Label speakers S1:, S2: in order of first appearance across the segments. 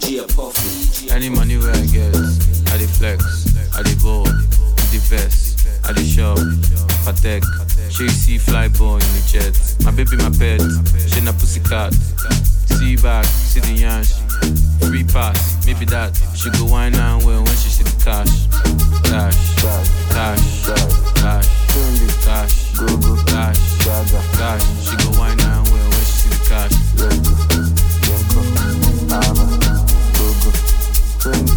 S1: DJ Puffy.
S2: Any money where I get, I dey flex, I dey ball, the vest, I dey shop, patek. She see fly boy in the jet. My baby, my pet, she na pussycat. See back, see the yansh. Free pass, maybe that. She go wine and well when she see the cash. Cash, cash, cash, cash, go go cash, cash. She go wine and well when she see the cash
S3: friends.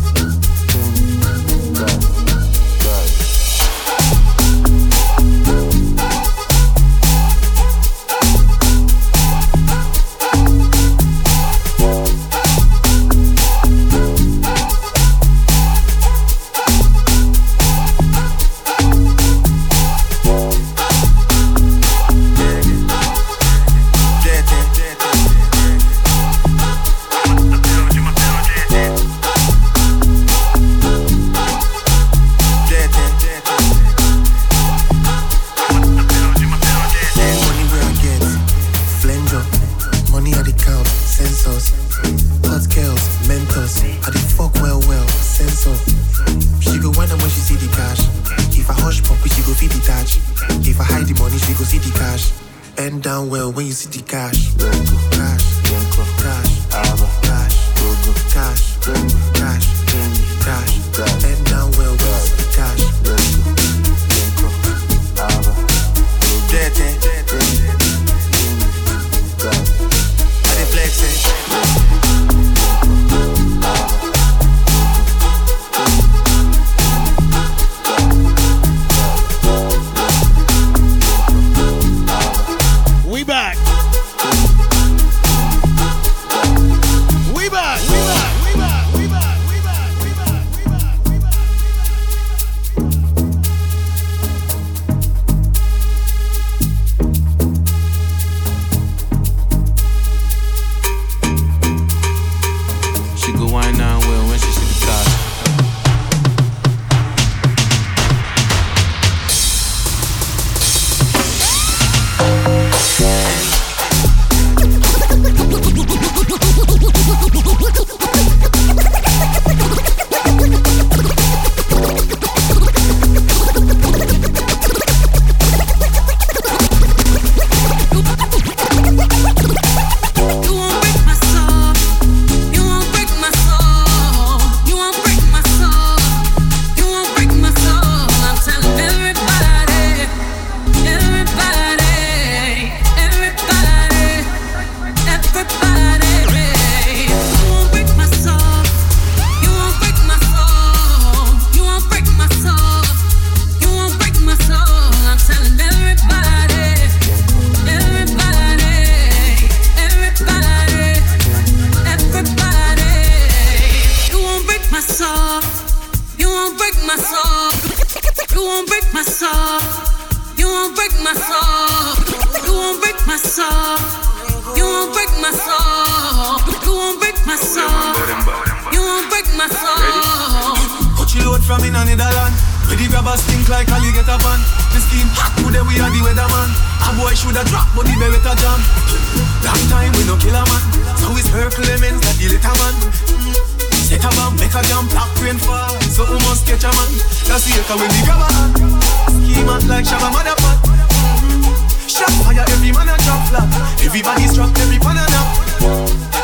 S3: Every pan a nap.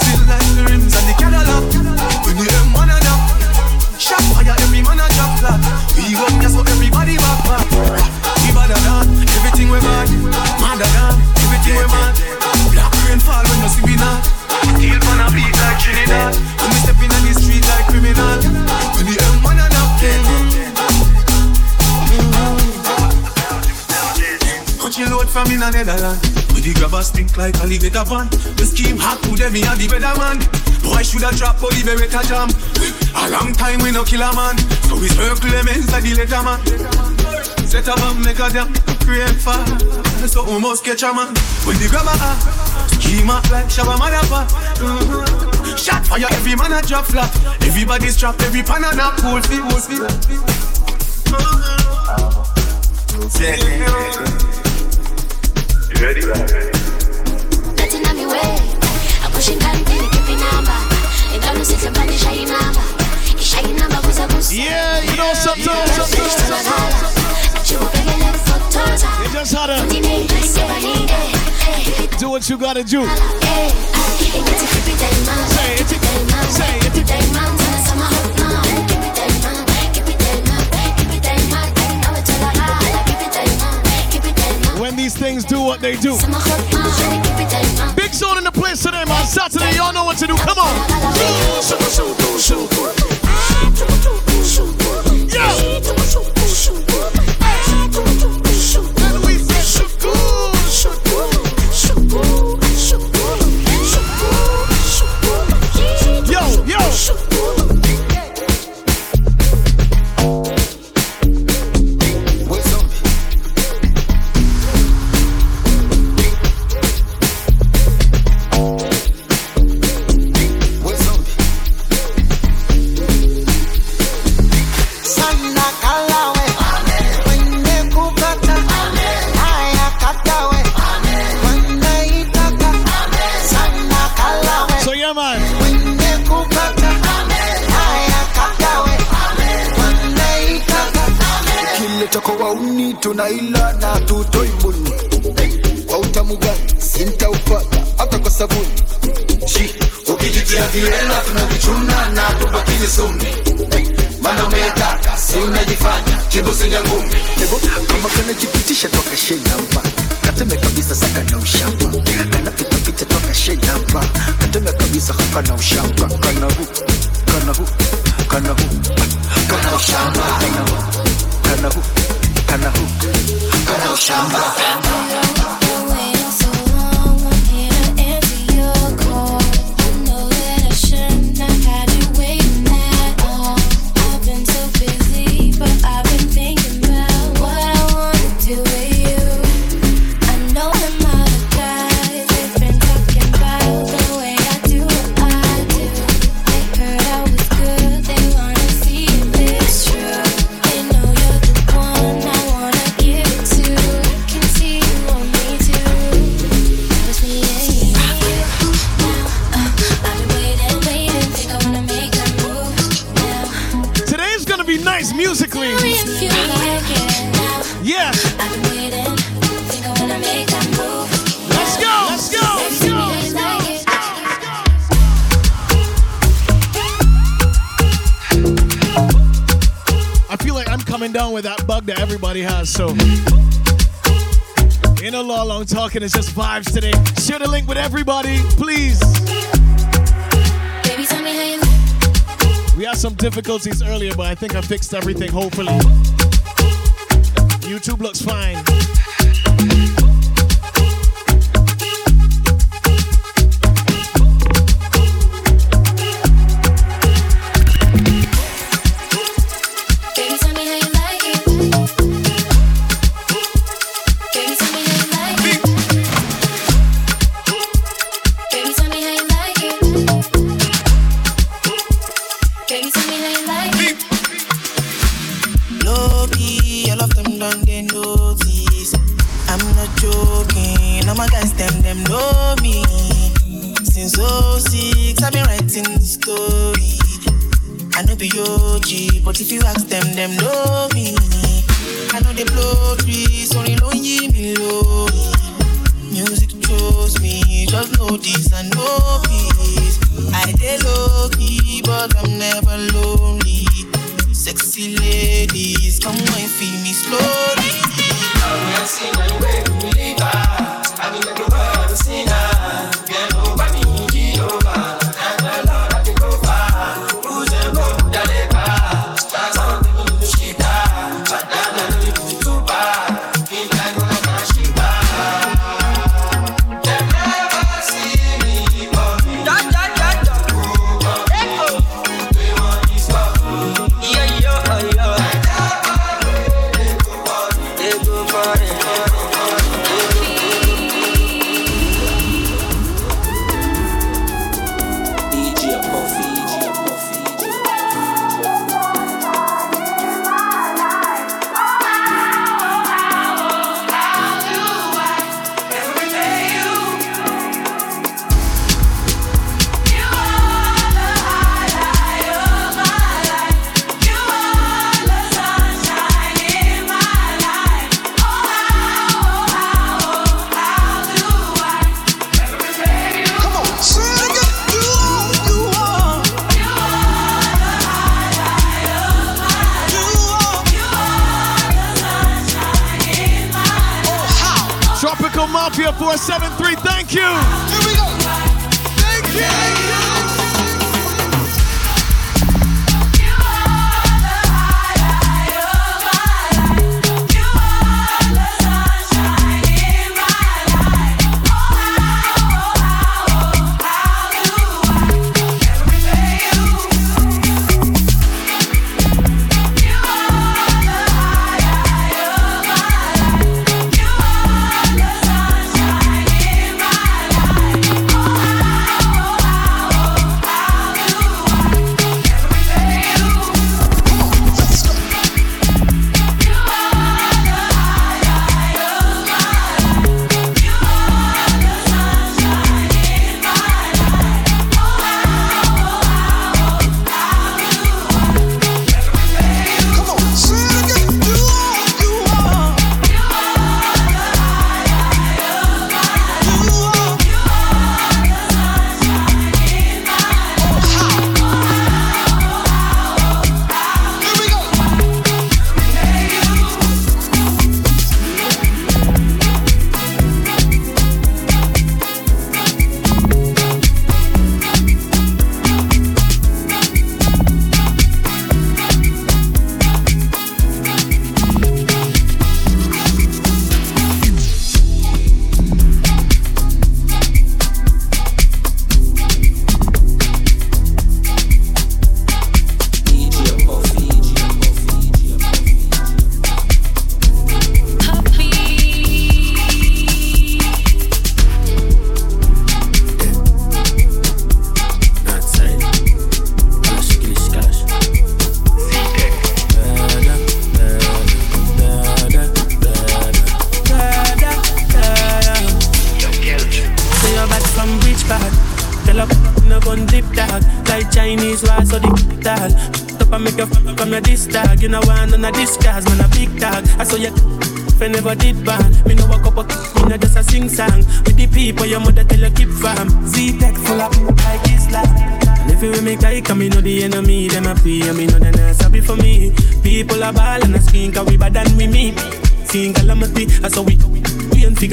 S3: Feel like the rims and the Cadillac. When the M1 a nap. Shot fire, every man a drop flat. We run ya so everybody back back. From in a Netherland. With the grabber stink like alligator pan. The scheme hot to them, me and the better man. Boy shoulda drop for the beretta jam. A long time we no kill a man. So we circle Clemens like the letter man. Set a bomb, make a jam, create fire. So almost catch a man. When the grabber ah, scheme hot like Shabba Motherfuck. Mhm. Shot fire, every man a drop flat. Everybody's trapped, every pan and a pool feel, pool feel.
S4: You ready?
S5: Nothing on me way. I'm pushing getting keeping number. And I'm
S6: Yeah, you know sometimes, sometimes. You just had to do what you gotta do. Say it, say it. These things do what they do. Big zone in the place today, man. Saturday, y'all know what to do. Come on. Talking, it's just vibes today. Share the link with everybody, please. We had some difficulties earlier, but I think I fixed everything, hopefully. YouTube looks fine.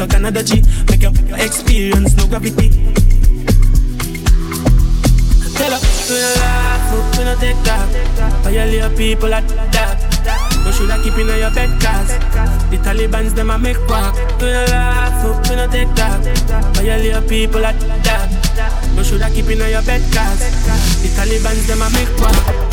S7: Figure Canada G. Make your experience no gravity. Tell her, we no laugh, up, we no take that Violate people at that? No shoulda keep in your bed cause The Taliban's them a make quack. We no laugh, up, we no take that Violate people at that? No shoulda keep in your bed cause The Taliban's them a make quack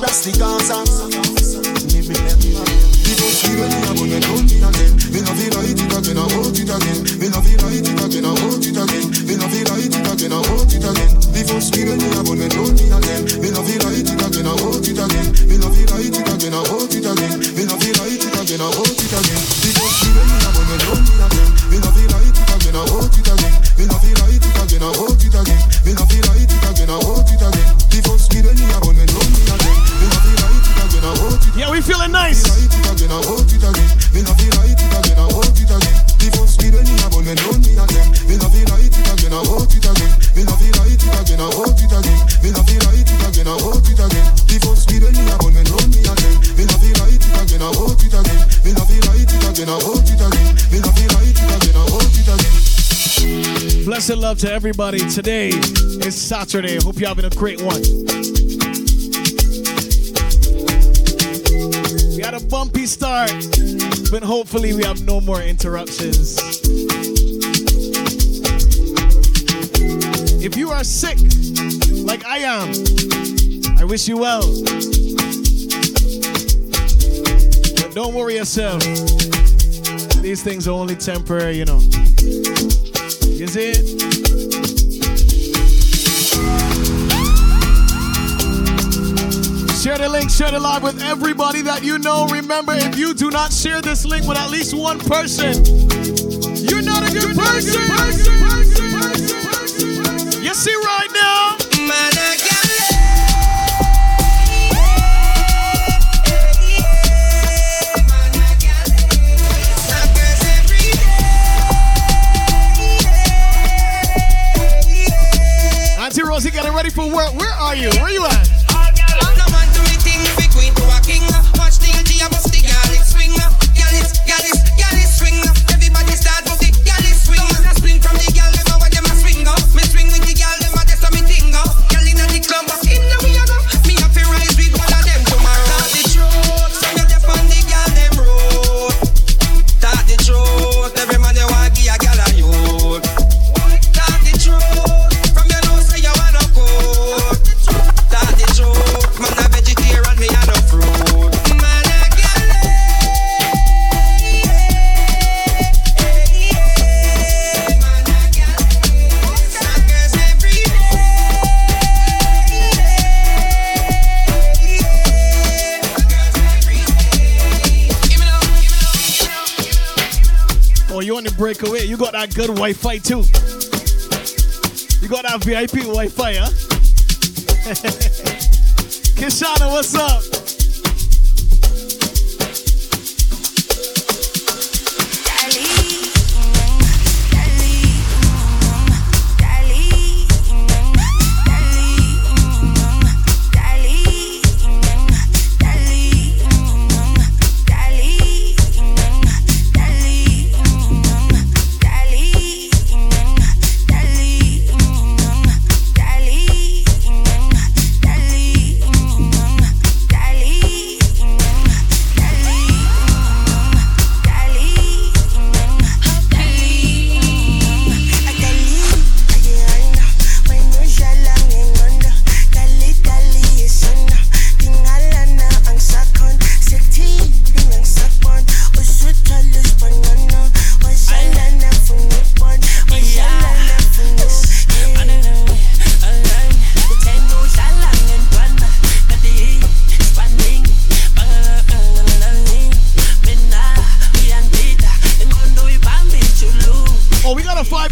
S8: Rasta Gaza. Me remember. People see when me a bun and hold it again. Me no feel like it again, I hold it again. Me no feel like it again, I hold it again. Me no feel like it again, I hold it again. People see when me a bun and hold
S9: out to everybody. Today is Saturday. Hope you're having a great one. We had a bumpy start, but hopefully, we have no more interruptions. If you are sick, like I am, I wish you well. But don't worry yourself. These things are only temporary, you know. Is it? Share the link, share the live with everybody that you know. Remember, if you do not share this link with at least one person, you're not a good, person. You see right now. Rosie, getting ready for work. Where are you? Where you at?
S10: good Wi Fi
S11: too. You got that VIP Wi Fi, huh? Kishana, what's up?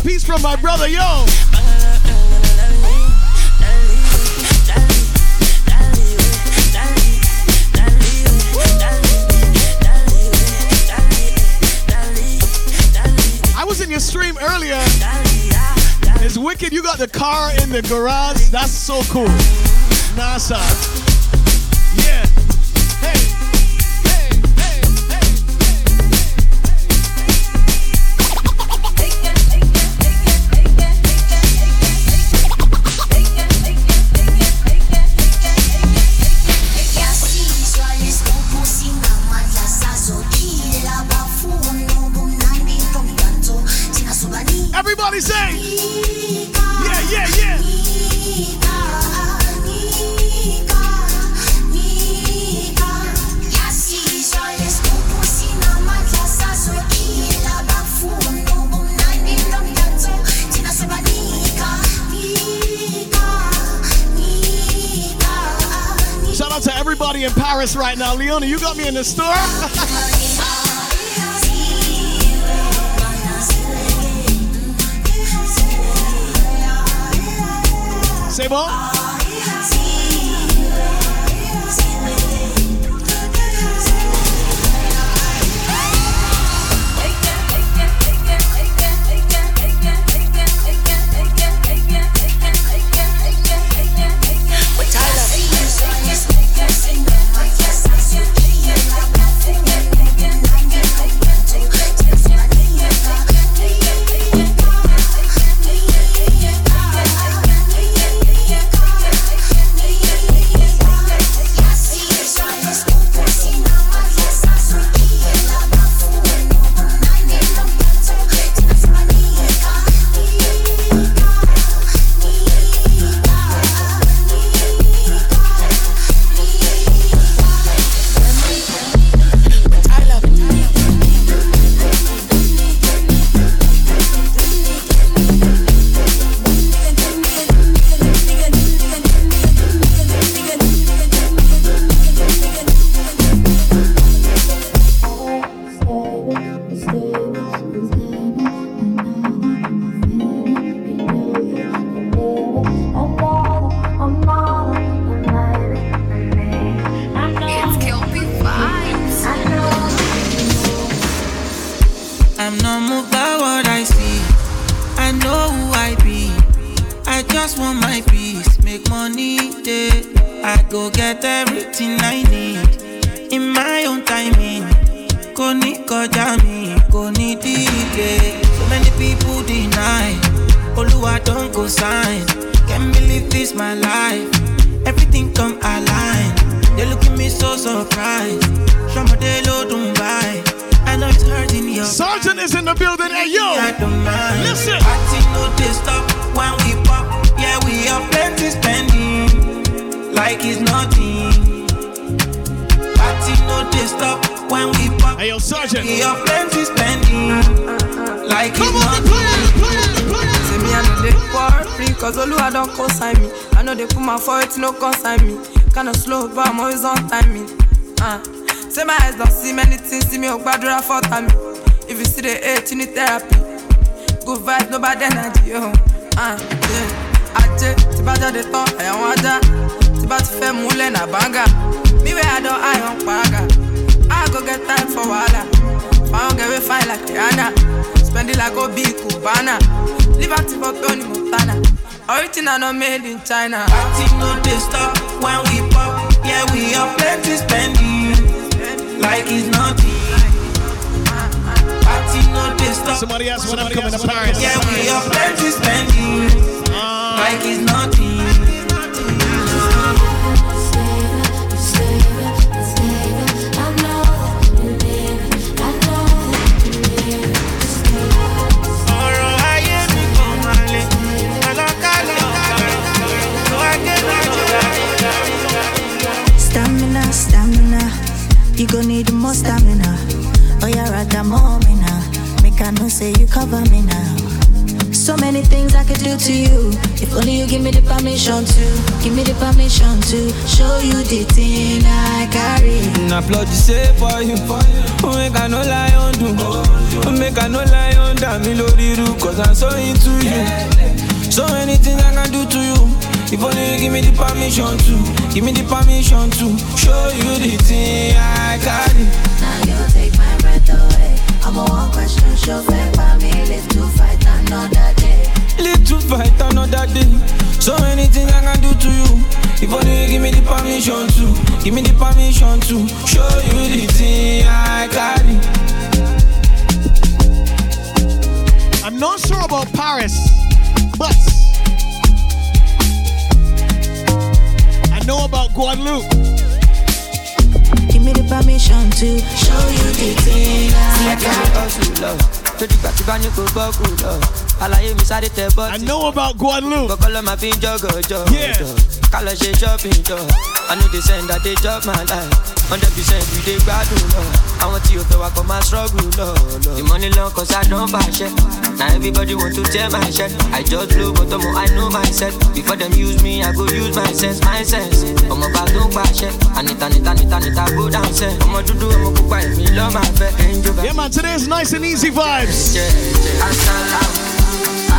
S11: Peace from my brother, yo. I was in your stream earlier. It's wicked. You got the car in the garage. That's so cool. NASA. now, Leona, you got me in the store. C'est bon?
S12: Tán, ẹ̀yàn wá já. Tí bá ti fẹ́ múlẹ̀ nà bánga. Me where I don't eye on paga. I go get time for wahala. If I get we fine like Rihanna. Spend it like Obi Cubana. Liberty for Tony Montana. Original not made in China.
S13: Party no dey stop when we pop. Yeah, we are plenty spending like it's nothing. Party no stop.
S9: Somebody asked when I'm coming to Paris.
S13: Yeah, we are plenty spending ah. like it's nothing.
S14: You gon' need more stamina. Oh, yeah, rather more me now. Make I know say you cover me now. So many things I could do to you. If only you give me the permission to, give me the permission to show you the thing I carry.
S15: Na plot the say for you. Oh, make I no lie on do. Oh, make I no lie on that me lori ru. Cause I'm so into you. So many things I can do to you. If only you give me the permission to, give me the permission to show you the thing I carry.
S14: Now you take my breath away. I'm a one question show fair for me. Live to fight another day.
S15: Live to fight another day. So many things I can do to you. If only you give me the permission to, give me the permission to show you the thing I carry.
S9: I'm not sure about Paris, but I know about Guadeloupe.
S14: Give me the permission to show you the thing I carry.
S9: I know about Guadeloupe.
S15: Yeah. Kálọ̀ ṣe shopping jọ. I know they send that they chop my life. Hundred percent we dey gbádùn lọ. Àwọn tí o fẹ́ wa kọ́ máa struggle lọ. The money long cause I don fàṣẹ. Na everybody want to tear my shirt. I just blow but ọmọ I know myself. Before them use me, I go use my sense, my sense. Ọmọ bá tó pàṣẹ. Anita, Anita, Anita, Anita, go down sẹ́. Ọmọ dúdú, ọmọ pupa, èmi lọ́ máa fẹ́.
S9: Yeah, man, today is nice and easy vibes.
S15: Asalamu alaikum. I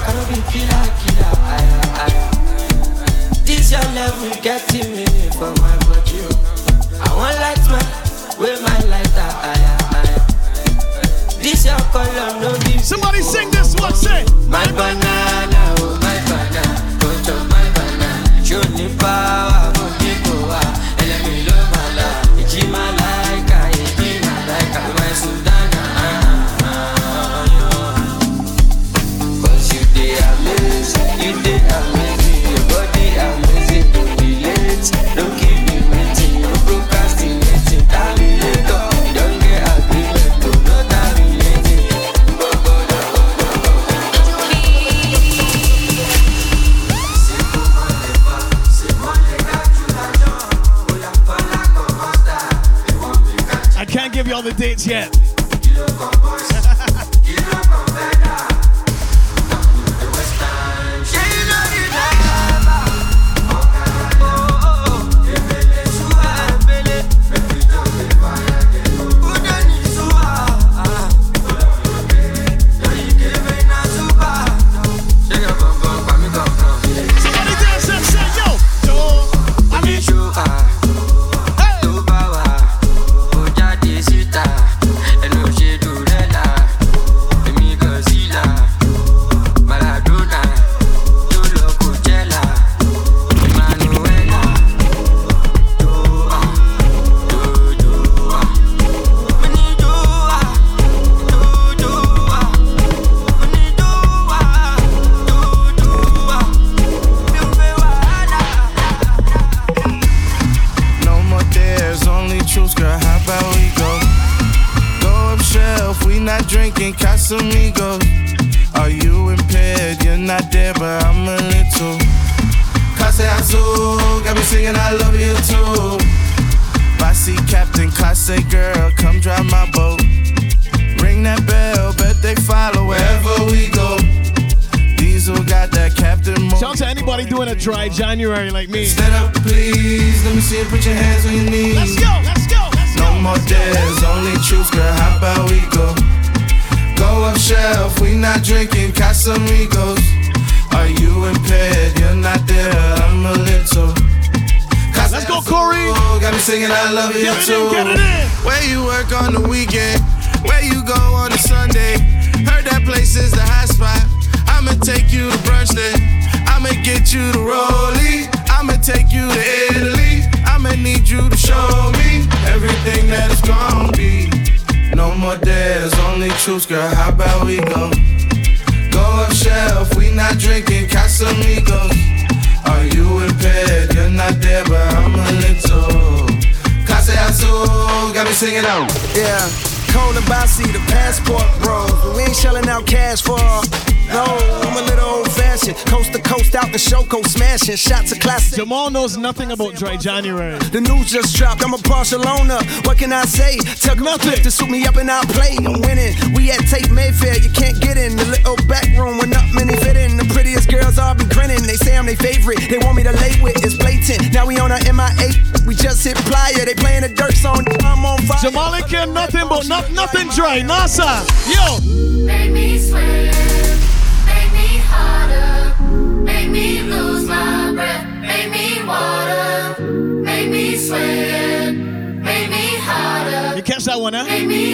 S15: talk, I don't be killer, killer. Aye, aye. This your level getting me for my body. oh. I want light man, with my lighter. Aye. This your color, no be.
S9: Somebody sing this one, say.
S15: My banana, oh my banana, go to my banana. Show me power,
S9: Jamal knows nothing about Dry January.
S16: The news just dropped. I'm a Barcelona. What can I say? Tell nothing to suit me up and I play. I'm winning. We at Tate Mayfair. You can't get in the little back room when not many fit in. The prettiest girls all be grinning. They say I'm their favorite. They want me to lay with. It's blatant. Now we on a MIA. We just hit playa. They playing the dirt song. I'm on fire.
S9: Jamal can nothing but not nothing dry. NASA. Yo.
S17: Make me sweat.
S6: corner. Amen.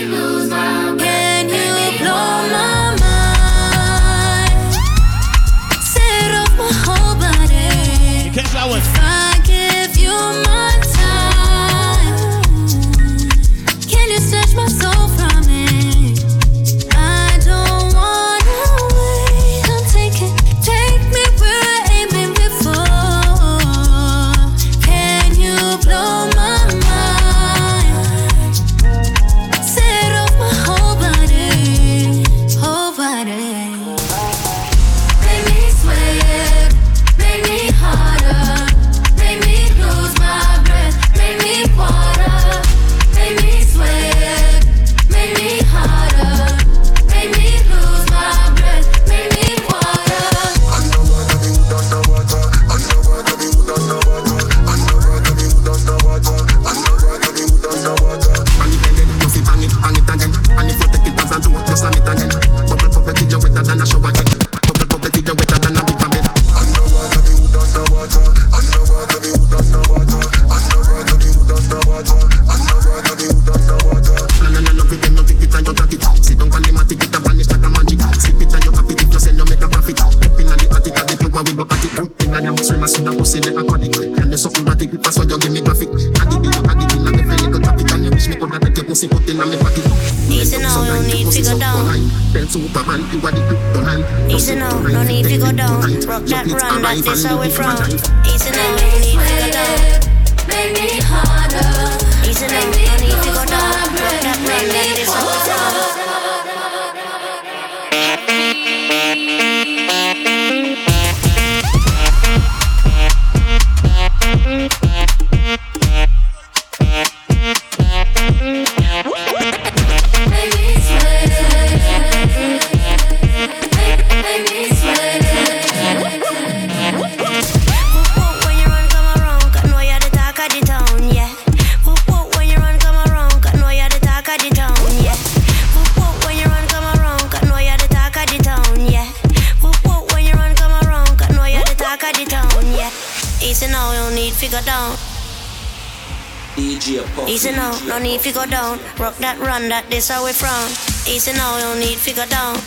S6: down. Rock that run that this how from. Easy now, no need figure down.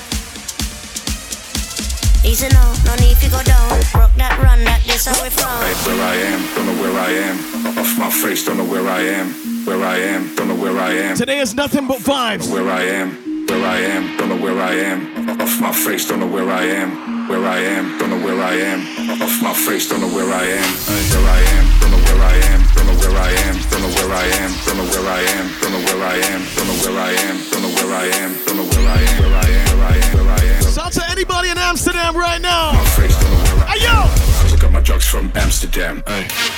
S6: Easy now, no need to go down. Rock that run that this how we from.
S18: Right where I am, don't know where I am. Off my face, don't know where I am. Where I am, don't know where I am.
S9: Today is nothing but vibes.
S18: Where I am, where I am, don't know where I am. Off my face, don't know where I am. Where I am, don't know where I am. Off my face, don't know where I am. Where I am, don't know where
S4: I am where I am, don't know where I am, don't know where I am, don't know where I am, don't know where I am, don't know where I am, don't know where I am, where I am, where I am, where I am.
S9: Shout to anybody in Amsterdam right now.
S4: My I.
S9: Hey, yo!
S4: I got my drugs from Amsterdam.
S19: Hey.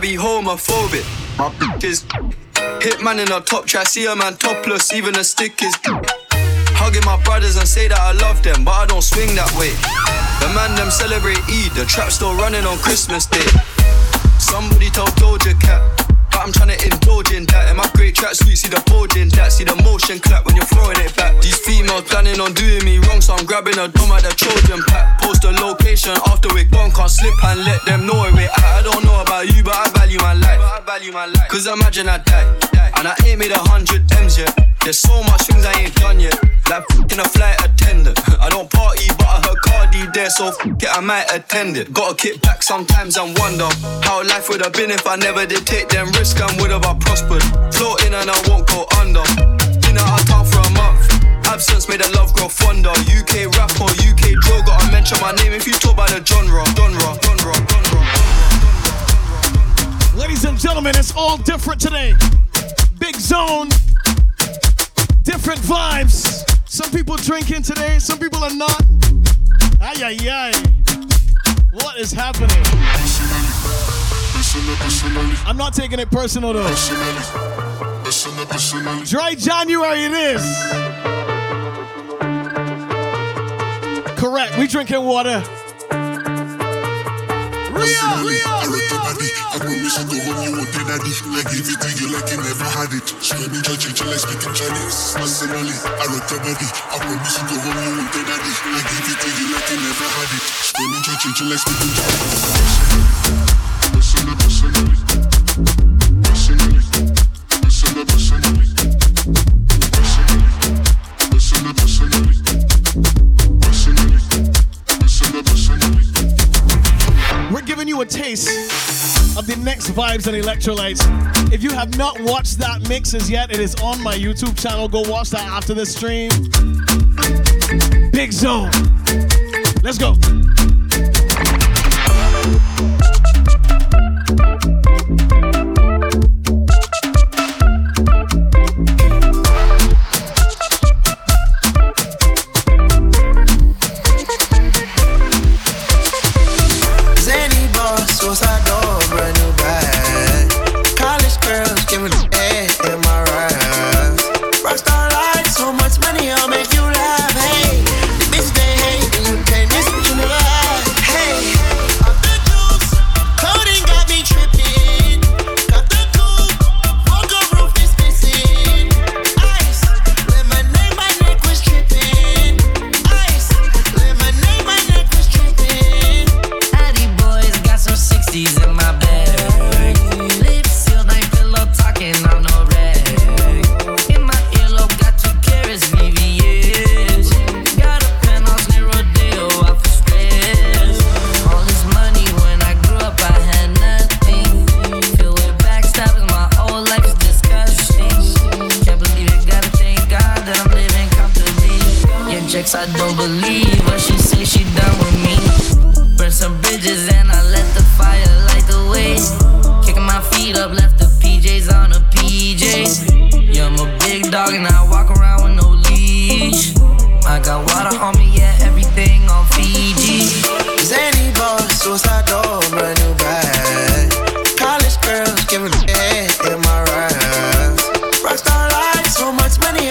S19: Be homophobic? My bitch is hit man in a top try, see a man topless, even a stick is hugging my brothers and say that I love them, but I don't swing that way. The man them celebrate Eid, the trap still running on Christmas Day. Somebody told Doja Cat. But I'm tryna indulge in that. In my great tracksuit, see the bulge in that. See the motion clap when you're throwing it back. These females planning on doing me wrong, so I'm grabbing a dome at the Trojan pack. Post a location after we gone, can't slip and let them know where we at. I don't know about you, but I value my life. Cause imagine I die, and I ain't made a hundred M's yet. There's so much things I ain't done yet. Like in a flight attendant. I don't party, but I heard Cardi there, so it, I might attend it. Gotta kick back sometimes and wonder how life would have been if I never did take them risks and would have I prospered. Floating and I won't go under. Been out of town for a month. Absence made the love grow fonder. UK rap or UK drill, gotta mention my name if you talk about the genre. Genre, genre, genre.
S9: Ladies and gentlemen, it's all different today. Big zone, different vibes. Some people drinking today, some people are not. Ay, ay, ay. What is happening? I'm not taking it personal though. Dry January it is. Correct, we drinking water.
S20: Personally, I wrote the body. I promise you go home, you won't deny daddy. I give it to you like you never had it. Screaming church, church, like speaking Chinese. Personally, I the body. I promise you go home, you won't deny daddy. I give it to you like you never had it. Screaming church, church, like speaking Chinese. Personally, personally, personally, personally, personally, personally,
S9: Giving you a taste of the next vibes and electrolytes. If you have not watched that mix as yet, it is on my YouTube channel. Go watch that after the stream. Big Zone. Let's go.
S21: Zany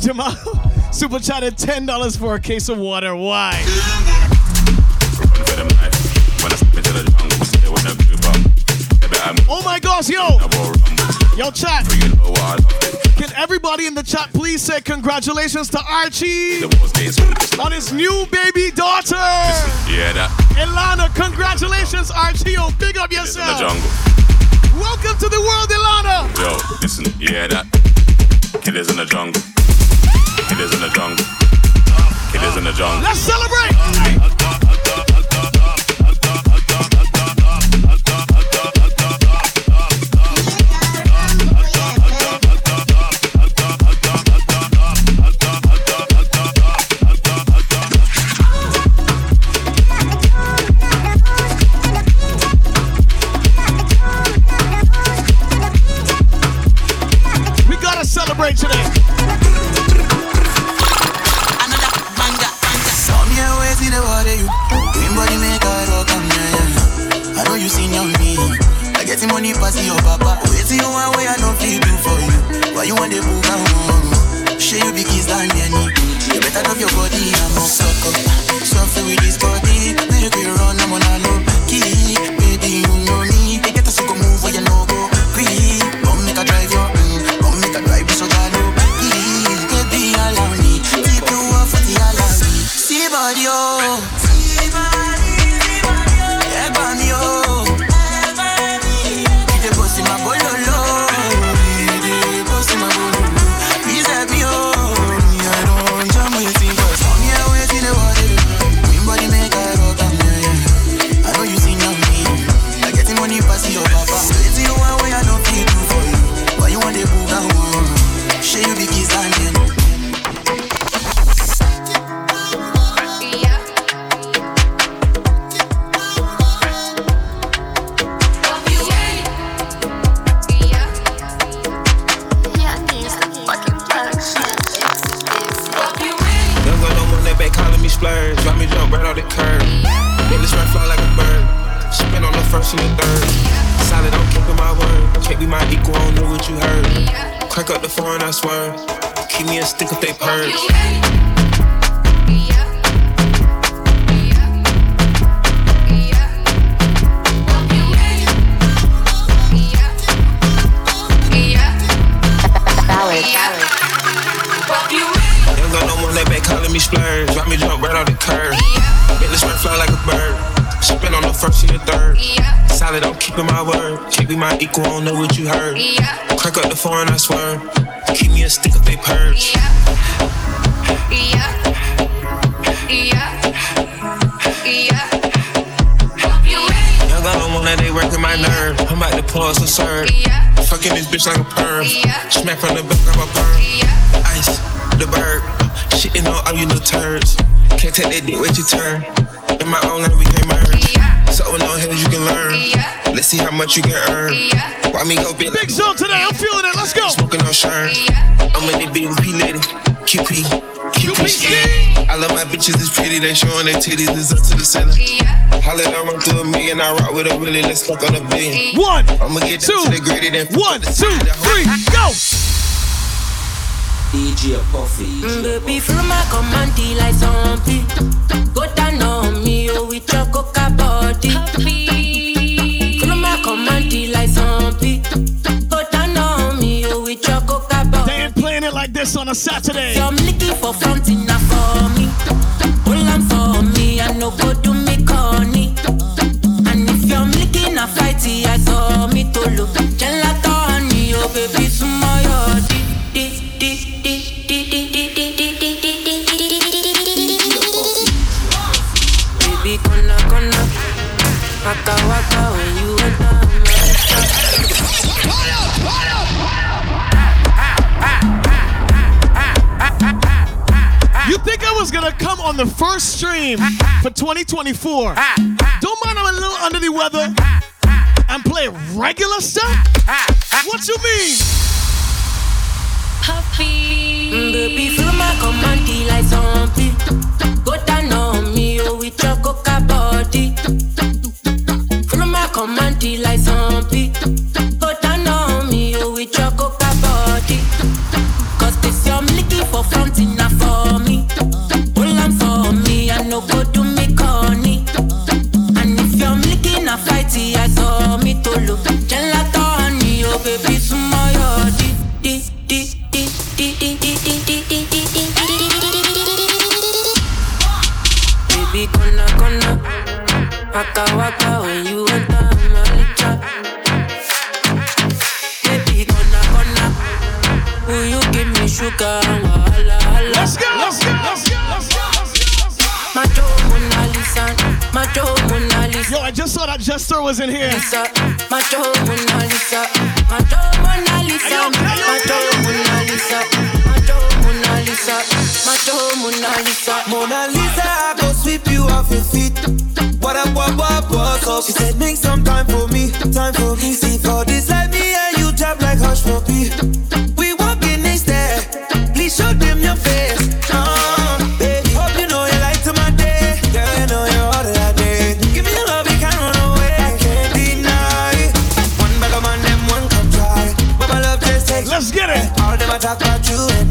S22: Jamal super chatted ten dollars for a case of water. Why? Oh my gosh, yo! Yo, chat! Can everybody in the chat please say congratulations to Archie on his new baby daughter? Ilana, congratulations, Archie! Yo, big up yourself! Welcome to the world, Ilana!
S4: Yo, listen, yeah, that killers in the jungle it is in the jungle. Jungle.
S22: Let's celebrate.
S23: concerned. I'm in the bed with P. Natty, QP, QP. I love my bitches, it's pretty, they showing their titties, it's up to the center. Holla down, run through a million, I rock with a really, let's fuck on a billion.
S22: One,
S23: I'ma get two, to the gritty, then
S22: one, two, three, go!
S24: DJ Puffy.
S21: Mm, baby, from my command, like zombie. Go down on me, oh, with your coca body.
S9: This on a Saturday.
S21: So I'm looking for something now for me. Hold on for me, I no go do me corny. And if you're looking a fighty, I saw me to look. Gelato honey, oh baby, sumo di di di di di di di di di di di di di Baby, gonna gonna waka waka when you enter
S9: You think I was gonna come on the first stream for 2024? Don't mind I'm a little under the weather and play regular stuff? What you mean?
S21: Puffy. Baby, feel my command like zombie. Go down on me, oh, with your coca body. Feel my command like zombie. Look. Gelato oh baby, sumo yo di di di di di di di di di di di Baby, gonna gonna waka waka when you enter
S9: Jester was in here.
S21: Lisa, Macho Mona Lisa, Macho Mona Lisa, Macho Mona Lisa, Macho Mona Lisa, Macho Mona Lisa.
S11: Mona Lisa, I go sweep you off your feet. What up, what, what, what's up? She said, make some time for me, time for me. See, I talk about you and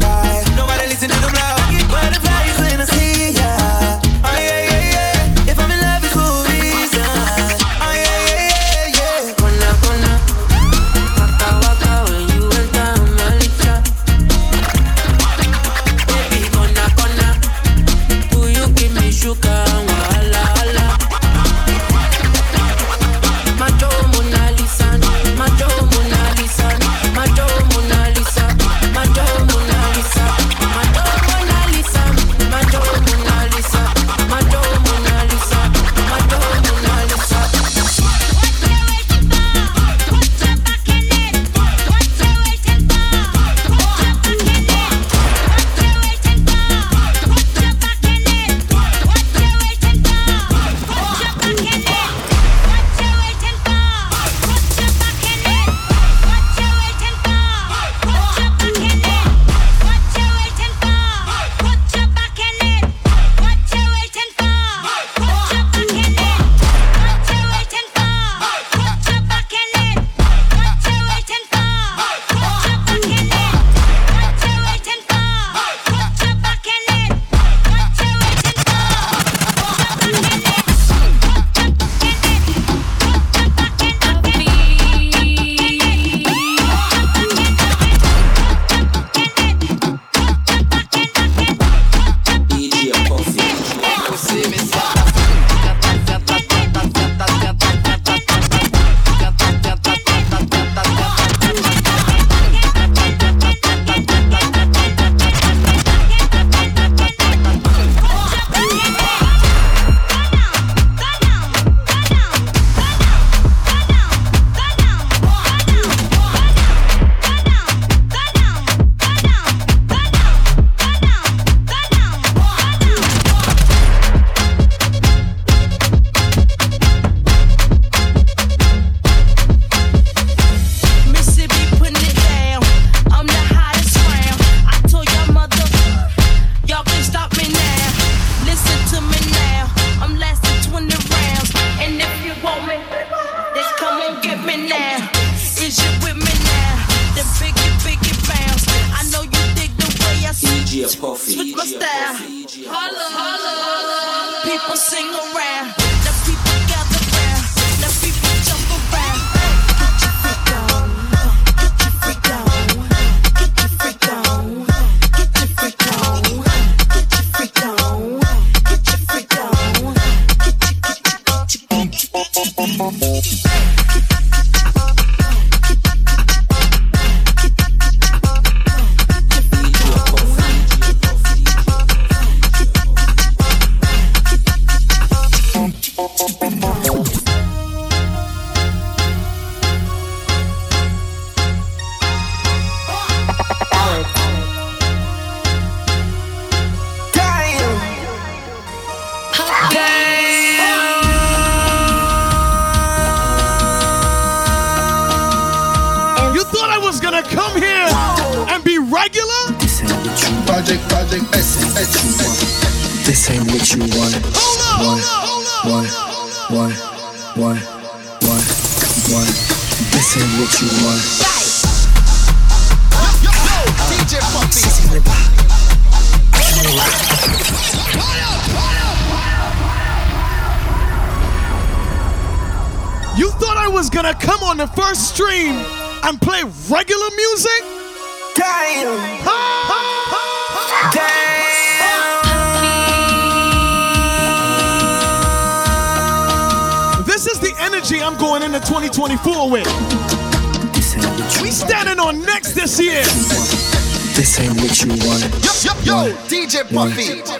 S1: DJ Puffy.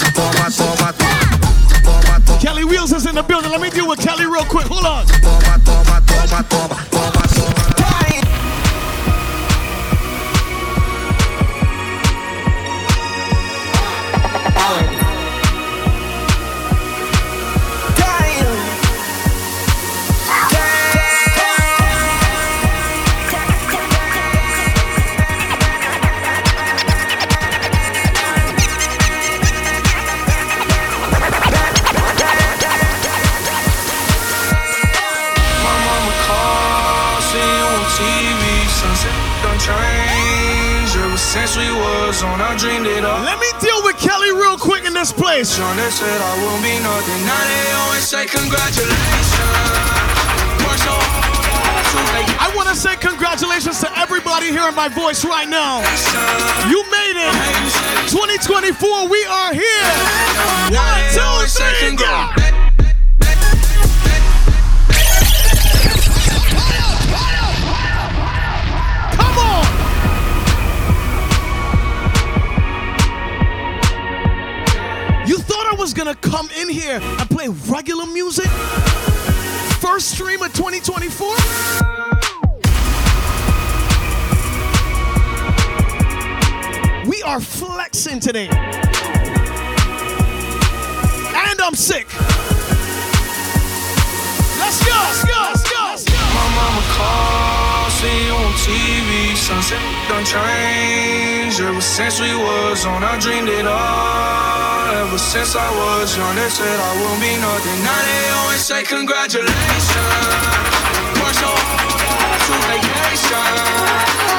S9: in the building. Let me deal with Kelly real quick. Hold on.
S25: Since we was on. I dreamed it up.
S9: Let me deal with Kelly real quick in this place.
S25: Sean, they said I won't be nothing. Now they always say congratulations. Work so hard to make it.
S9: I want to say congratulations to everybody hearing my voice right now. You made it. 2024, we are here. One, two, three, go. Here and play regular music? First stream of 2024? We are flexing today. And I'm sick. Let's go, let's go, let's go.
S25: My mama called, see you on TV. Sunset done changed ever since we was on. I dreamed it all. Ever since I was young, they said I won't be nothing. Now they always say congratulations. Work so hard vacation.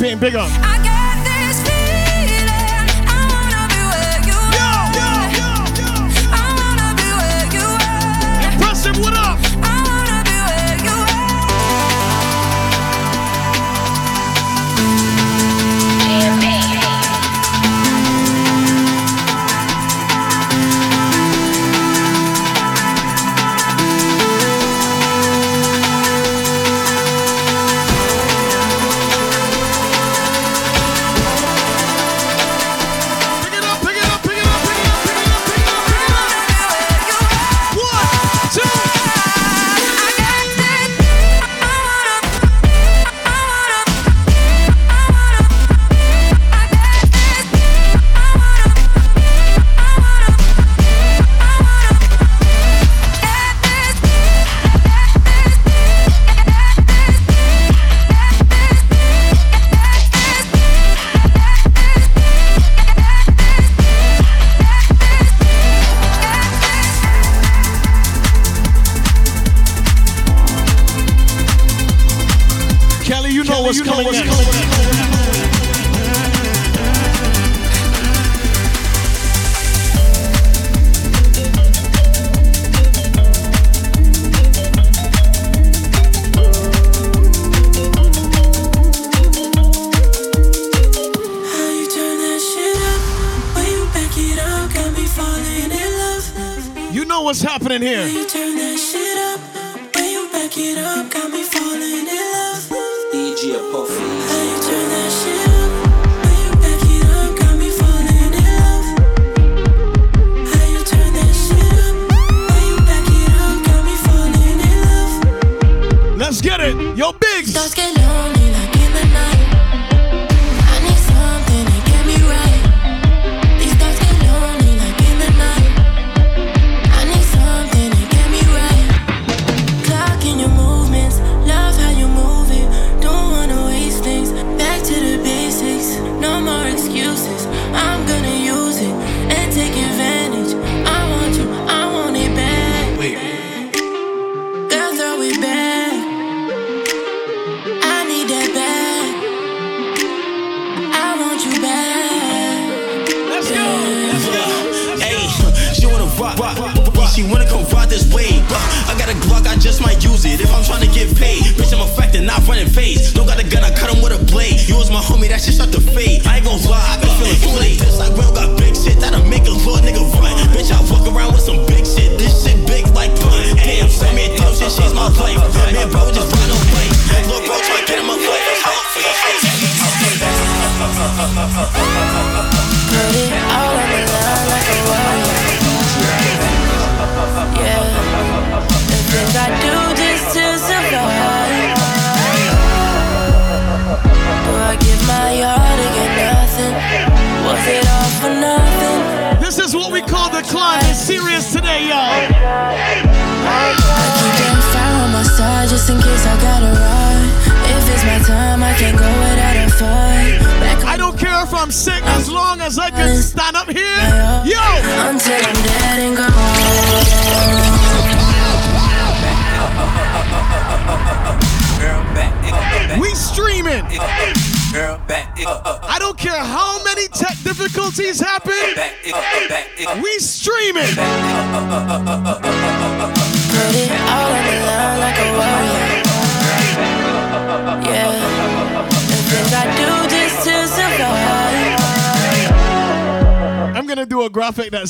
S21: Champagne. Big up.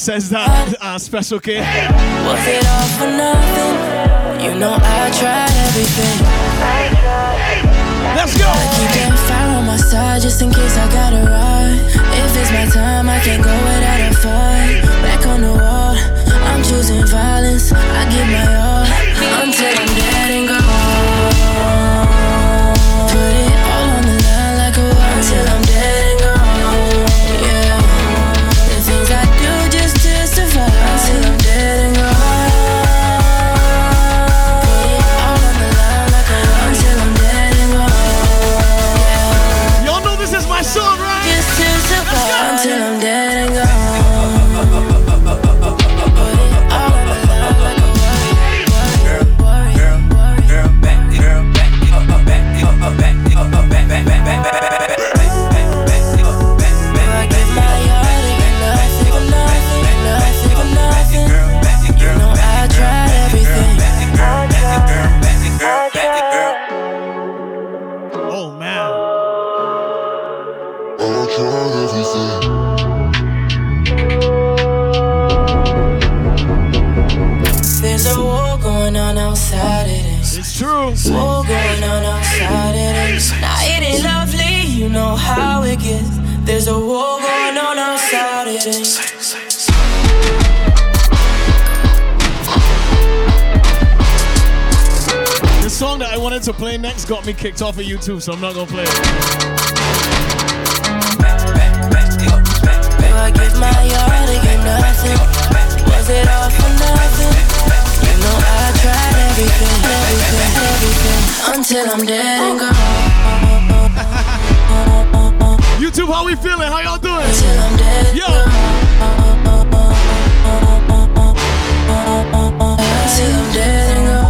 S21: Says that uh, special. Got off of YouTube, so I'm not gonna play it.
S20: Do I give my all to get nothing? Was it all for nothing? You know I tried everything, everything, everything until I'm dead and gone.
S21: YouTube, how we feeling? How y'all doing?
S20: Until I'm dead.
S21: Yo.
S20: Until I'm dead and gone.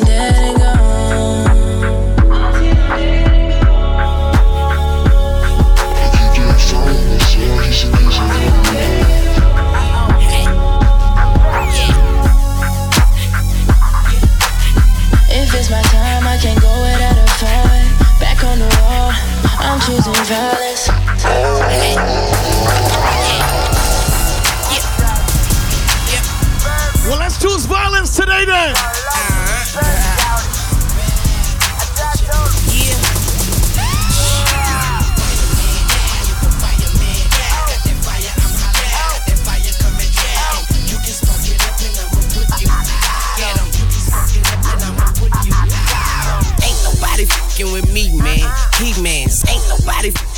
S20: violence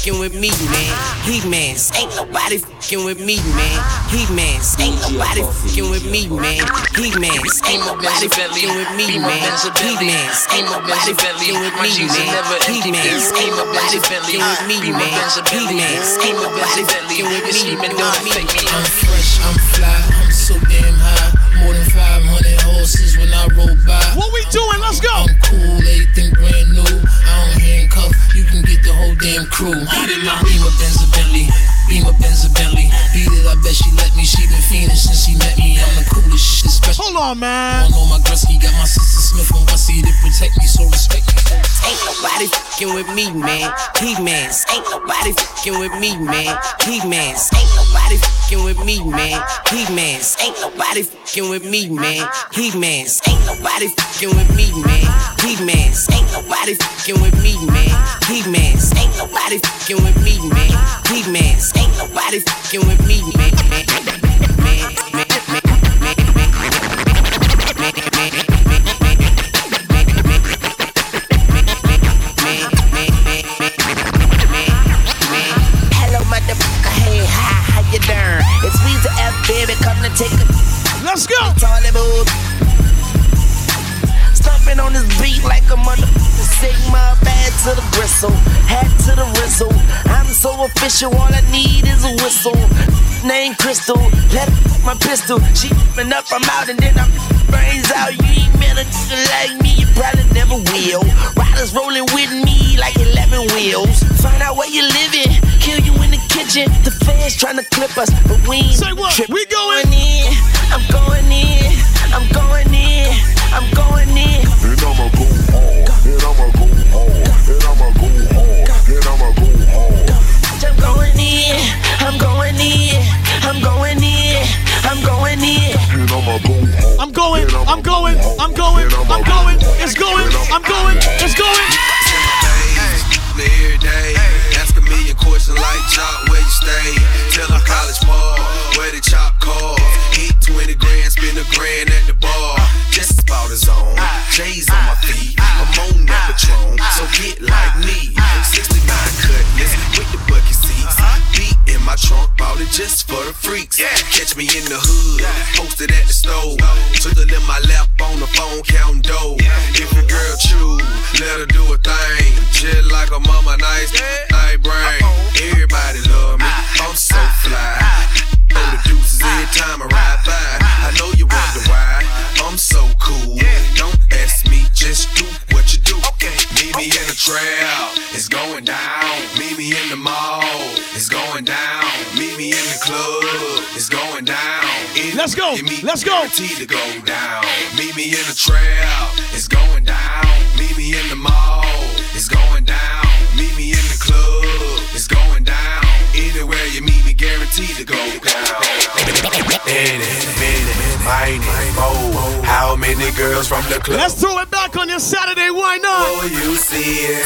S26: fucking with me, man. He mans. Ain't nobody fucking with me, man. He mans. Ain't nobody fucking with me, man. He mans. Ain't nobody fucking with me, man. He mans. Ain't nobody fucking with me, man. He mans. Ain't nobody fucking with me, man. He mans. Ain't nobody fucking with me, man. That's a pig man.
S27: I'm fresh, I'm fly, I'm so damn high. More than 500 horses when I roll by.
S21: What we doing? Let's go.
S27: I'm cool, everything brand new. Get the whole damn crew. Beat it, my Benz, a Bentley. Beamer, Benz, Bentley. Beat it, I bet she let me. She been fiending since she met me. I'm the coolest shit, special.
S21: Hold on, man.
S27: I know my Gretzky got my sister Smith and Wessie to protect me, so respect me.
S26: Ain't nobody fucking with me, man. He mans. Ain't nobody fucking with me, man. He mans. Ain't nobody fucking with me, man. He mans. Ain't nobody fucking with me, man. He mans. Ain't nobody fucking with me, man. He mans. Ain't nobody fucking with me, man. He mans. Ain't nobody fucking with me, man. He mans. Ain't nobody fucking with me, man. Man,
S9: baby. To take a.
S21: Let's go.
S9: Stomping on this beat like a motherfucker. To the bristle, hat to the rizzle. I'm so
S22: so official. All I need is a whistle. Name Crystal, let her my pistol. She open up, I'm out, and then I'm brains out. You ain't met a nigga like me, you probably never will. Riders rolling with me like 11 wheels. Find out where you living, kill you in the kitchen. The fans trying to clip us, but we ain't
S9: Say what?
S22: trip-
S9: We going
S22: in. I'm going in. I'm going in. I'm going in.
S20: And I'ma go hard. And I'ma go
S22: going, I'm going, I'm going, I'm going,
S9: it's going, I'm going, it's going.
S28: me every day. Ask a million questions like Jock, where you stay? Tell them college ball, where the chop call. Hit 20 grand, spend a grand at the bar. Just about his own. J's on my feet, I'm on that Patron. So get like my trunk, bought it just for the freaks. Catch me in the hood, posted at the stove. Twiddle in my lap on the phone, counting dough. If your girl chew, let her do a thing. Just like a mama, nice, night brain. Everybody love me, I'm so fly. Throw the deuces every time I ride by. I know you wonder why I'm so cool. Don't ask me, just do what you do. Meet me in the trail, it's going down. Meet me in the mall, it's going down. The club, it's going down.
S9: Let's go, let's go.
S28: To go down. Meet me in the trail, it's going down. Meet me in the mall, it's going down. Meet me in the club, it's going down. Anywhere you meet me, guaranteed to go down. Any, many, miny, mo. How many girls from the club?
S9: Let's throw it back on your Saturday, why not?
S28: Oh, you see it.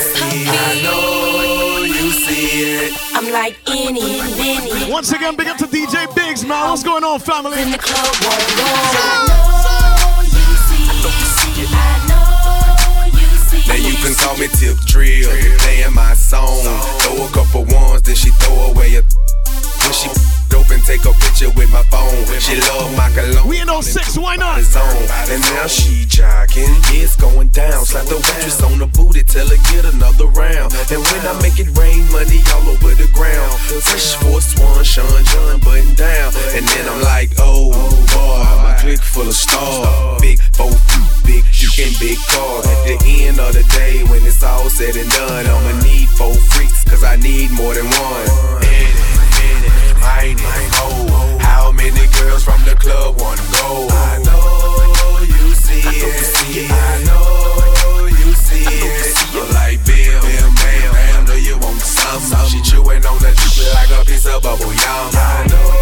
S28: I know you see it.
S29: I'm like any, many.
S9: Once again, big up to DJ Biggs, man. What's going on, family?
S29: In the club, I know you see it. I know you see
S28: Now you can call me Tip Drill, playing my song. Throw a couple ones, then she throw away a. When she dope and take a picture with my phone. She love my cologne.
S9: We in 06, why not?
S28: And now she jogging, it's going down. Slap the waitress on the booty, tell her get another round. And when I make it rain, money all over the ground. Fresh Force One, Sean John button down. And then I'm like, oh boy, my clique full of stars. Big four, big dick and big car. At the end of the day, when it's all said and done, I'ma need four freaks, cause I need more than one. Miny, mo. How many girls from the club wanna go? I know you see it. I know you see it. Look like Bill, Bill, Bam, Bam. Know you want some. She chewing on the juice like a piece of bubble yum. I know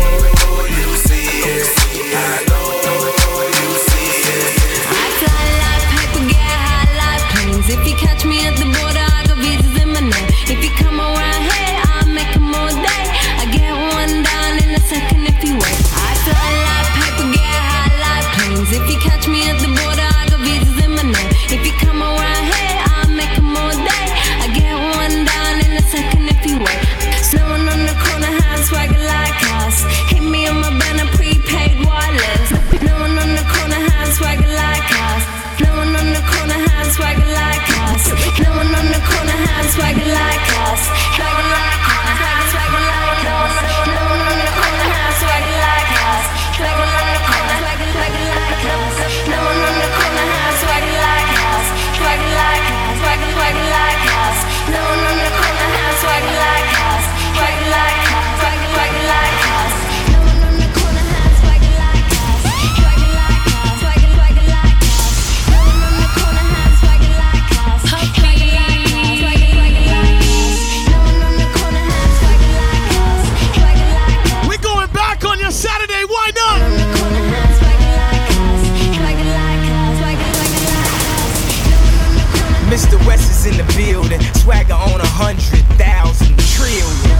S30: In the
S11: building, swagger on a hundred thousand trillion.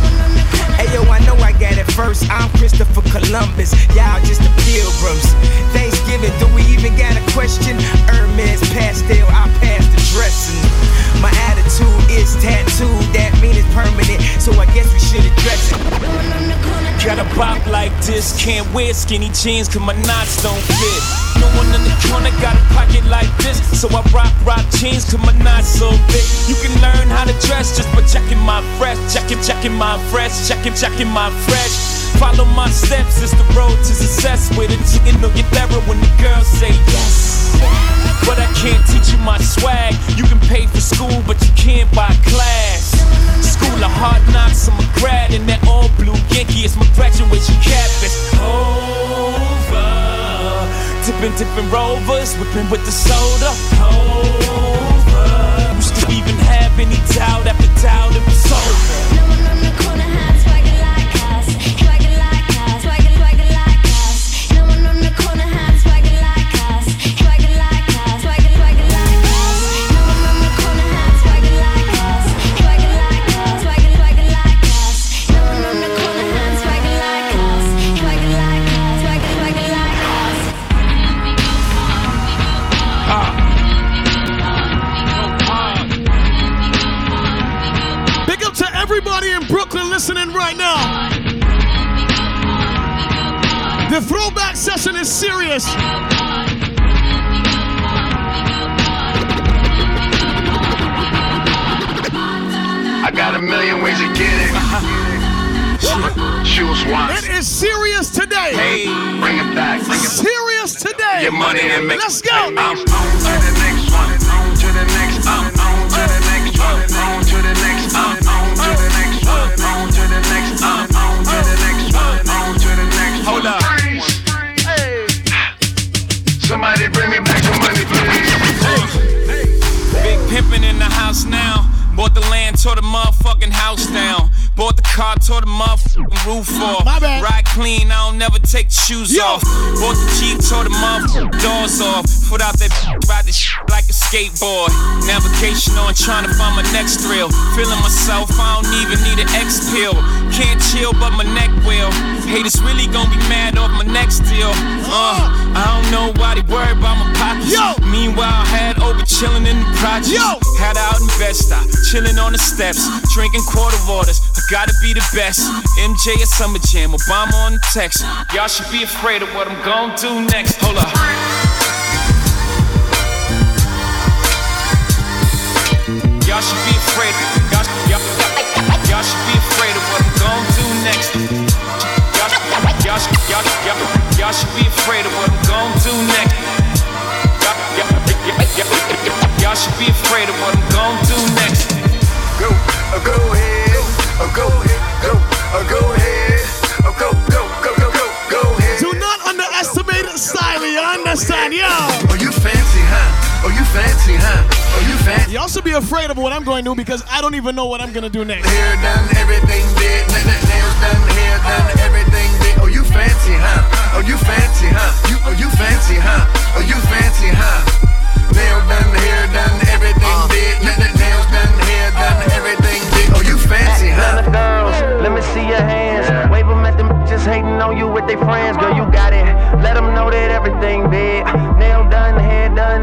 S11: Hey yo, I know I got it first. I'm Christopher Columbus, y'all just the pilgrims. Thanksgiving, do we even got a question? Hermes pastel, I passed the dressing. My attitude is tattooed, that mean it's permanent, so I guess we should address it.
S31: Got a bop like this, can't wear skinny jeans cause my knots don't fit. No one in the corner got a pocket like this. So I rock, rock jeans cause my knot's so big. You can learn how to dress just by checking my fresh. Checking, checking my fresh. Checking, checking my fresh. Follow my steps, it's the road to success. With a chicken or get better when the girls say yes. But I can't teach you my swag. You can pay for school, but you can't buy class. School of hard knocks, I'm a grad in that all blue Yankee. It's my graduation cap. It's over. Oh, Tipping, tipping rovers, whipping with the soda. Over. Used to even have any doubt after doubt, it was over.
S9: The throwback session is serious.
S32: I got a million ways to get it. Choose one.
S9: It is serious today.
S32: Hey, bring it back. Bring it
S9: Serious today.
S32: Get money and make.
S9: Let's go.
S32: I'm on
S31: in the house now. Bought the land, tore the motherfucking house down. Bought the car, tore the motherfucking roof off.
S9: My bad.
S31: Ride clean, I don't never take the shoes
S9: Yo.
S31: off. Bought the Jeep, tore the motherfucking doors off. Put out that ride the like a skateboard. Navigation on, trying to find my next thrill. Feeling myself, I don't even need an X pill. Can't chill, but my neck will. Haters really gonna be mad off my next deal. Uh, I don't know why they worry about my pockets.
S9: Yo.
S31: Meanwhile, I had over chilling in the projects.
S9: Yo.
S31: Had out in Vesta, chilling on the steps, drinking quarter waters. I gotta be the best. MJ at Summer Jam, Obama on the text. Y'all should be afraid of what I'm gonna do next. Hold up. Y'all should be afraid. Y'all, y'all, y'all should be afraid of what I'm gonna do next. Y'all, y'all, y'all, y'all, y'all should be afraid of what I'm gonna do next. Y'all, y'all, y'all, y'all should be afraid of what I'm gonna do next.
S32: Go, uh, go ahead. Uh, go ahead. Go, uh, go ahead. Uh, go, go, go, go, go, go ahead.
S9: Do not underestimate style, you understand, yo?
S32: Oh, you fancy, huh? Oh, you fancy, huh? You fancy.
S9: You also be afraid of what I'm going to do because I don't even know what I'm going to do next.
S32: Hair done, everything did. N- n- nails done, hair done, everything did. Oh, you fancy, huh? Oh, you fancy, huh? You, oh, you fancy, huh? Oh, you fancy, huh? Nail done, hair done, everything uh. did. N- n- nails done, hair done, everything did. Oh, you fancy, huh?
S22: Atlanta girls, let me see your hands. Wave 'em at them just hating on you with their friends. Girl, you got it. Let 'em know that everything big. Nail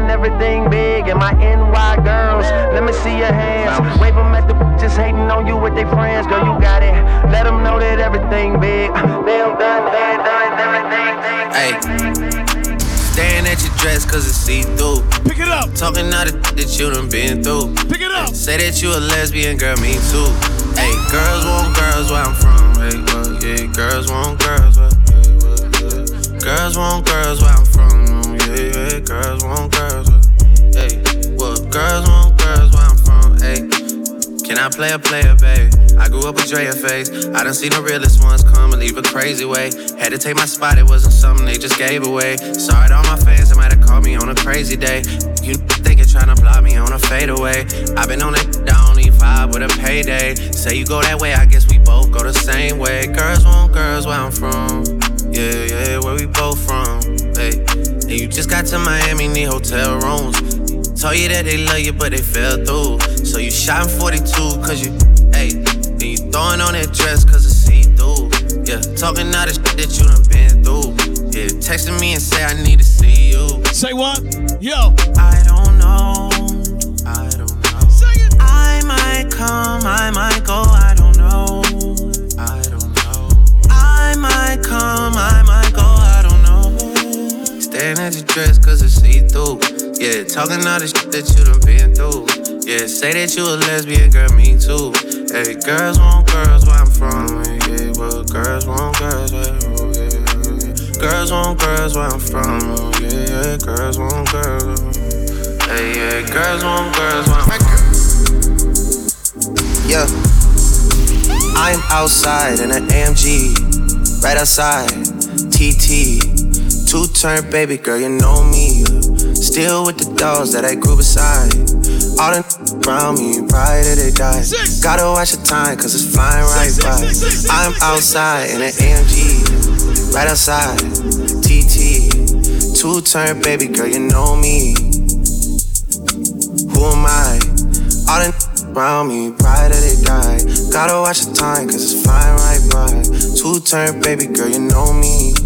S22: done, everything big. And my NY girls, let me see your hands. Wave 'em at the just hating on you with their friends. Girl, you got it. Let them know that everything big. Nail done, hair done, everything big.
S33: Hey, staring at your dress cause it's see through.
S9: Pick it up.
S33: Talking all the that you done been through.
S9: Pick it up.
S33: Say that you a lesbian, girl, me too. Hey, girls want girls where I'm from. Hey, well, yeah, girls want girls where. yeah, well, yeah. Girls want girls where I'm from. Yeah, yeah, girls want girls. Hey, well, girls want girls where I'm from. Hey, can I play a player, babe? I grew up with Drea face. I done seen the realest ones come and leave a crazy way. Had to take my spot, it wasn't something they just gave away. Sorry to all my fans that might have called me on a crazy day. You thinking tryna block me on a fadeaway. i been on down, need five with a payday. Say you go that way, I guess we both go the same way. Girls want girls where I'm from. Yeah, yeah, where we both from. You just got to Miami, need hotel rooms. Told you that they love you, but they fell through. So you shot in 42, cause you, hey, and you throwing on that dress, cause it's see through. Yeah, talking all the shit that you done been through. Yeah, texting me and say I need to see you.
S9: Say what? Yo.
S33: I don't know. I don't know.
S9: Sing it.
S33: I might come, I might go, I don't know. I don't know. I might come, I might Staring at your dress cause it's see through. Yeah, talking all the shit that you done been through. Yeah, say that you a lesbian, girl, me too. Hey, girls want girls where I'm from. Yeah, well, girls want girls where I'm yeah. Girls want girls where I'm from. Yeah, yeah, girls want girls. Hey, yeah, girls want girls where I'm from.
S34: Yeah. I'm outside in an AMG, right outside, TT. Two turn baby girl, you know me. Still with the dogs that I grew beside. All the around me, right till they die. Gotta watch the time, cause it's flying right by. I'm outside in an AMG, right outside, TT. Two turn baby girl, you know me. Who am I? All the around me, right till they die. Gotta watch the time, cause it's flying right by. Two turn baby girl, you know me.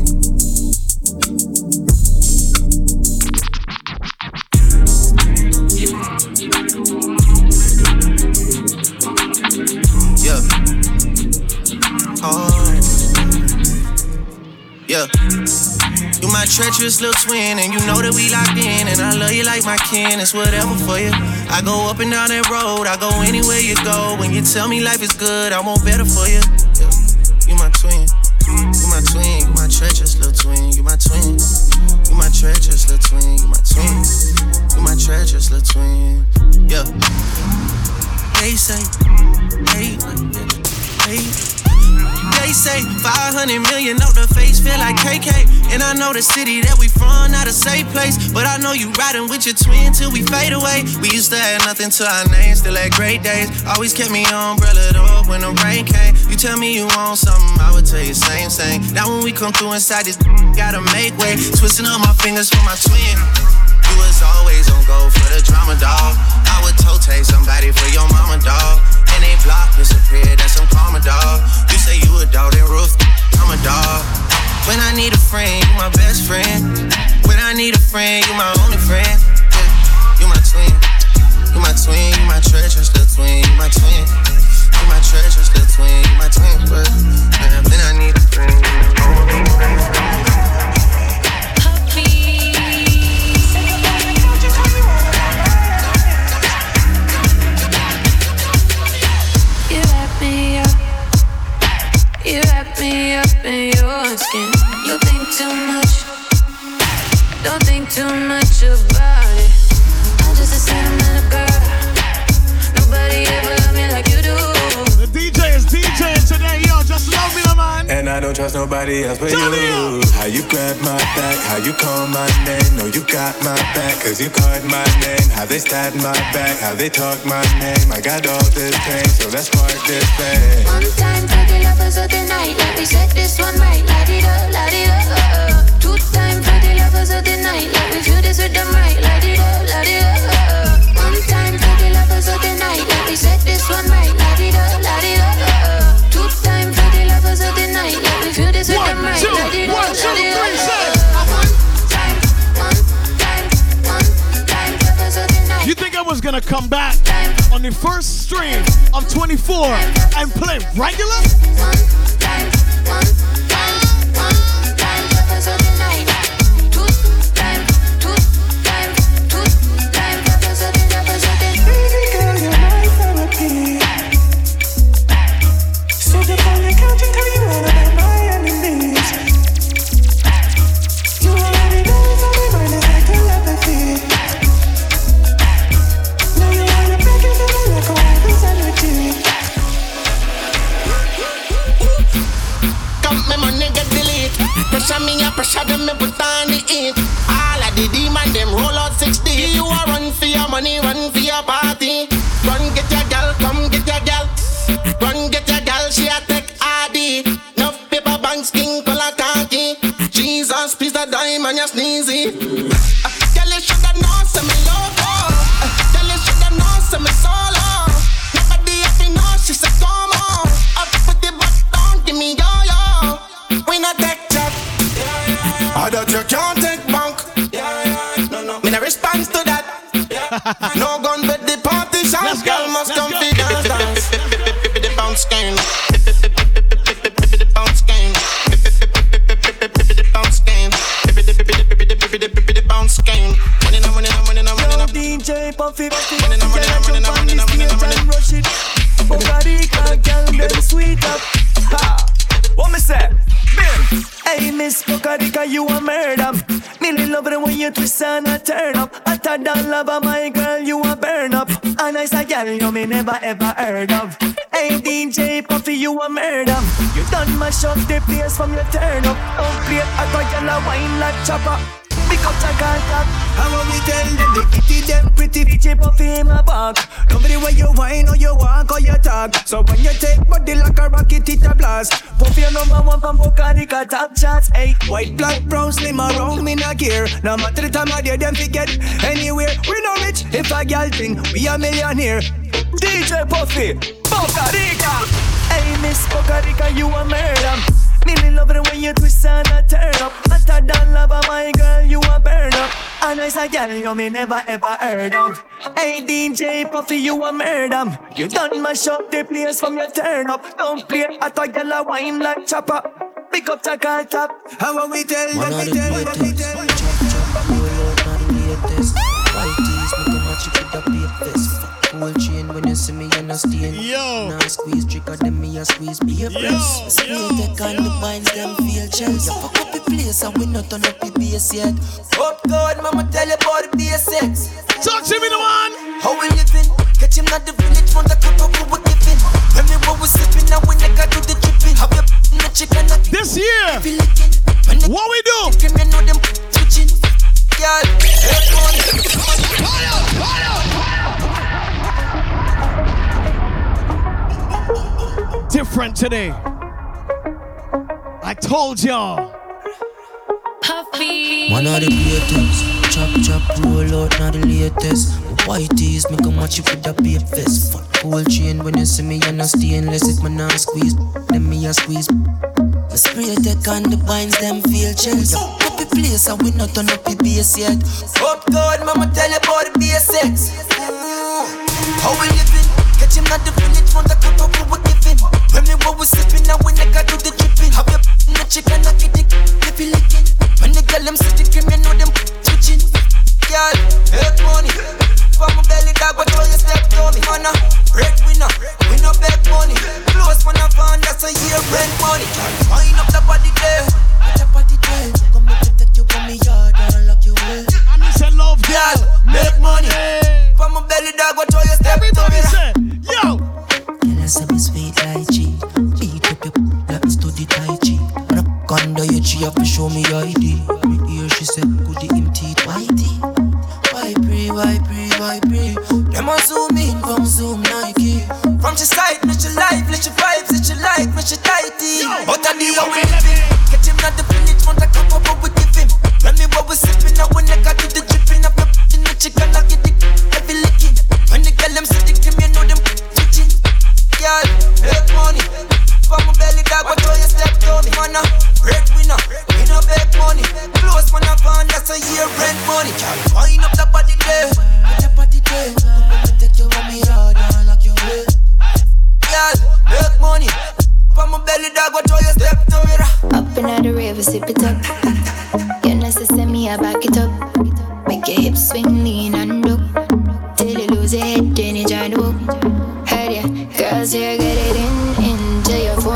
S33: Treacherous little twin, and you know that we locked in, and I love you like my kin. It's whatever for you. I go up and down that road, I go anywhere you go. When you tell me life is good, I want better for you. Yeah. You my twin. You my twin, you my treacherous little twin, you my twin. You my treacherous little twin, you my twin. You my treacherous little twin. Yeah. They say, hey, hey. They say 500 million off the face feel like KK. And I know the city that we from, not a safe place. But I know you riding with your twin till we fade away. We used to have nothing to our name, still had great days. Always kept me umbrella up when the rain came. You tell me you want something, I would tell you same, same. Now when we come through inside this, gotta make way. Twisting up my fingers for my twin. You was always on go for the drama, dog. I would toe somebody for your mama, dog. And they block disappear, that's some karma, dog. You say you a dog, then roof, I'm a dog. When I need a friend, you my best friend. When I need a friend, you my only friend. Yeah. You my twin, you my twin, you my treacherous little twin, you my twin. You my treacherous little twin, you my twin, but yeah, when I need a friend, you my
S30: in your skin. You think too much. Don't think too much
S35: And I don't trust nobody else but you. How you grab my back, how you call my name. No, you got my back, cause you called my name. How they stab my back, how they talk my name. I got all this pain, so let's park this pain.
S30: One time for the lovers of the night. Let me set this one right. Light it up, light it up. Uh, uh. Two time for the lovers of the night. Let me feel this with them right. Light it up, light it up. Uh, uh. One time for the lovers of the night. Let me set this one right. Light it up, light it up.
S9: One
S30: time, lovers of the night.
S9: You think I was gonna come back on the first stream of 24 and play regular?
S36: Me put on the heat. All of the demon them roll out 60. You a run for your money, run for your party. Run get your gal, come get your gal. Run get your gal, she a take ID. No paper banks, skin color khaki. Jesus, the dime and you sneezy. Girl, you shoulda can't take bank. Yeah, yeah, no, no. Me no response to that. Yeah. no gun, but the party sounds. Girl must come fi dance, dance. The bounce game. Bounce game. Money, money, money, money, money. DJ Puffy, Puffy. Money, money, money, money, money, money. Rush it. Bugarica, girl, them sweet up. What me say? Bim. Hey,
S16: Miss Bugarica, you a man. Love you twist and a turn up. Hotter than lava, my girl, you a burn up. A nice a girl you me never ever heard of. Hey DJ Puffy, you a murder. You done mash up the place from your turn up. Don't play a girl a wine like chopper. Up the contact. And when we tell them the kitty them pretty DJ Puffy in my back. Nobody when you whine or you walk or you talk. So when you take body like a rocket, it a blast. Puffy your number one from Rico top shots. Hey, white, black, brown, slim around me not care. No matter the time of day, them forget anywhere. We no rich if a girl thing, we a millionaire. DJ Puffy, Puerto Hey, Miss Puerto you a murder. Really love it when you twist and a turn up. Hotter than lava, my girl, you a burn up. A nice a girl you me never ever heard of. Hey DJ Puffy, you a murder. You done mash up the place from your turn up. Don't play at a girl a wine like chopper. Pick up the car top. When we tell them, we tell them, we tell
S37: see me and I stain.
S9: Yo.
S37: Now squeeze trigger them me a squeeze be a press. Spray take on the binds them feel chest. You fuck up the place and we not turn up the bass yet.
S16: Up God, mama tell you about the basics.
S9: Talk to me, the one.
S16: How we living? Catch him at the village from the cup of what we giving. When me what we sipping, now we nigga do the dripping. Have the chicken?
S9: This year, what we do?
S16: Know them twitching. Hey, money.
S9: Different today. I told y'all.
S29: Puffy.
S37: One of the greatest. Chop chop roll out now the latest. White tees make a match with the beat vest. Fuck gold chain when you see me and I stainless. If my now squeeze, then me a squeeze. My spray take on the binds them feel chills. Up place and we not turn up the bass yet.
S16: Up God, mama tell you about the basics. How we living? Catch him at the village from the cup of what we giving. When me what we sipping, now we nigga do the dripping. Have you in the chicken, I get it, it licking. When the girl them the cream, you know them twitching. Girl, make money. From my belly dog, but all you step to me. Man, a breadwinner, we no beg money. Close man, a fan, that's a year rent money. Wind up the body eh. there,
S37: Put your body there. Come make me take you from me yard and lock you away.
S9: I miss a love
S16: girl, make money. From my belly dog, but all you step to
S9: Everybody
S16: me.
S9: say, yo.
S37: Girl, I When I under G, have to show me ID. Me hear she said, good him teeth whitey. Why pray, why pray, why pray?
S16: Them a zoom in from zoom Nike. From your side, let your life, let your vibes, let your life, let your tighty. Out of the way we living. Catch him at the village, want the cup of what we give him. When me what we sipping, now when I got do the dripping up your in the chicken, I get the heavy licking. When the girl them the cream, you know them twitching. Girl, make money. From my belly dog, but all you step to me, man. Uh. a Breadwinner, we no beg money. Close man, a fan, that's a year rent money. Girl, wind up the body there.
S37: Put your body there. Come take you from me yard and lock you away.
S16: Girl, make money. From my belly dog, but all you step to me.
S29: Up in the river, sip it up. You so send me, I back it up. Make your hips swing, lean and up. Till you lose your head, then you join the walk. Heard ya, girls here, get it in.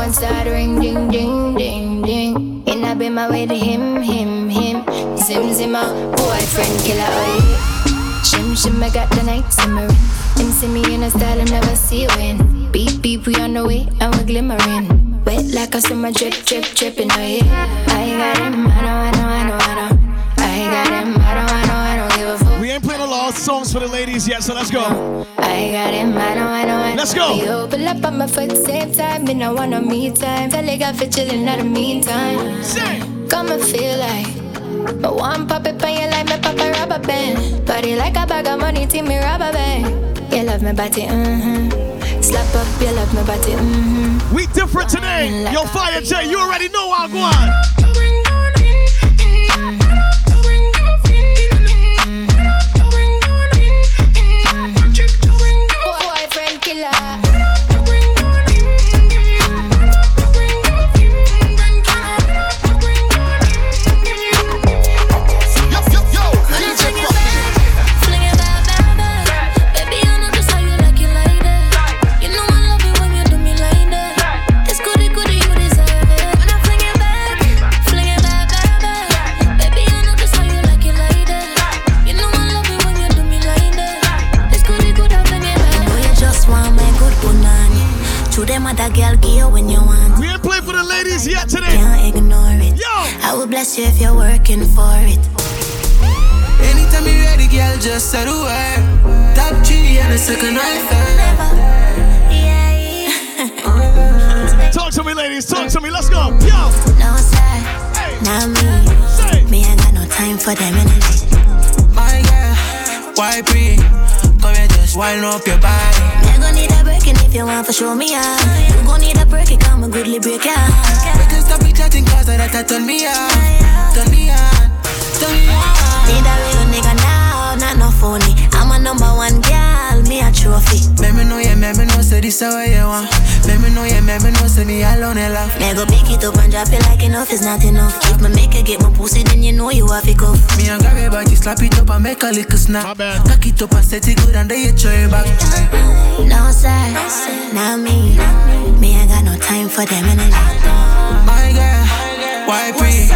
S29: Your start ring, ding, ding, ding, ding. And I been my way to him, him, him. Zim, zim, my boyfriend, killer, oh. Shim, shim, I got the night simmering. Him see me in a style I never see in. Beep, beep, we on the way and we're glimmering. Wet like a summer drip, drip, dripping, oh yeah. I got him, I know, I know, I know, I know. I got him, I don't, I know, I fuck.
S9: We ain't playing a lot of songs for the ladies yet, so let's go.
S29: I got him, I know, I know, I know.
S9: Let's go.
S29: We open up on my foot, same time, me no want no me time. Feel like I fit chillin' at the meantime. Come and feel like. But one pop it on you like me pop a rubber band. Body like a bag of money, team me rubber band. You love me body, mm-hmm. Slap up, you love me body, mm-hmm.
S9: We different today. Yo, Fire J, you already know I'm going.
S29: I you
S6: if you're working for it.
S16: Anytime you're ready, girl, just say the word. Top three and a second right third.
S9: Talk to me, ladies. Talk to me. Let's go. Yo.
S6: No, sir. Not me. Me, I got no time for them energy.
S16: My girl, why pre? Come here, just wind up your body.
S6: Gon' need a break, and if you want for show me out, you gon' need a break, come a goodly break out.
S16: We can stop it chatting cause that that turn me on. Turn me on. Turn me on.
S6: Need a real nigga now, not no phony. I'm a number one girl, me a trophy.
S16: Let me know, yeah, let me know, say this is what you want. Let me know, yeah, let me know, say me alone and laugh.
S6: Me go pick it up and drop it like enough is not enough. If me make her get my pussy, then you know you have it cuff.
S16: Me and grab your body, slap it up and make a little snap. Cock it up and set it good and then you throw it back.
S6: No sir, not me. Me I got no time for them energy.
S16: My girl, why pre?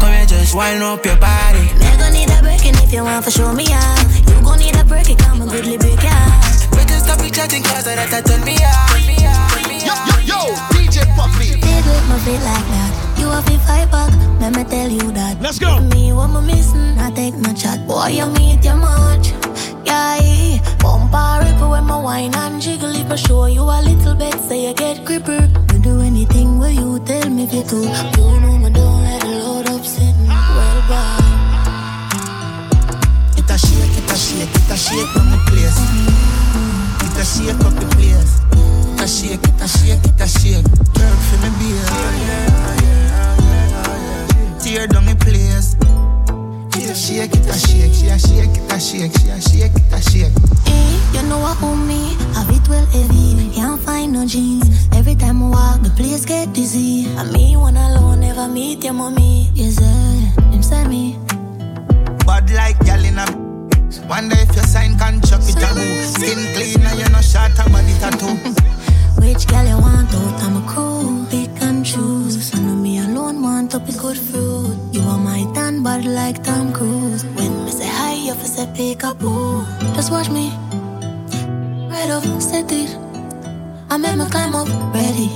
S16: Come here, just wind up your body.
S6: Me gon' need a break, and if you want to show me out, you gon' need a break, it come a goodly break out.
S16: We can stop it chatting cause that that turn me on.
S38: Yo, DJ Puffy.
S6: Big with my feet like that. You have to fight back, let me tell you that.
S9: Let's go.
S6: Me, what me missing, I take no chat. Boy, you meet your much. Yeah, bumper rip when my wine and jiggle. If I show you a little bit, say you get gripper. You do anything where you tell me if you do. You know me don't let the load up sitting. Well, bye.
S16: It a shake, it a shake, it a shake on the place. It a shake up the place. It a shake, it a shake, it a shake. Work for me beer. Tear down the place. It a shake, it a shake, she a shake, it a shake, she a shake, it a shake.
S6: Hey, eh, you know what own me? Have it well heavy. Can't find no jeans. Every time I walk, the place get dizzy. And me one alone, never meet your mommy. Yes, sir. Him say me.
S16: Bad like gal in a Wonder if you sign can contract with a Skin clean and you no short a body tattoo
S6: Which girl you want out? I'm a crew. Pick and choose. I know me alone want to pick good fruit. You are my tan bad like Tom Cruise. When me say hi, you fi say pick a boo. Just watch me. Right off, set it. I make me climb up, ready.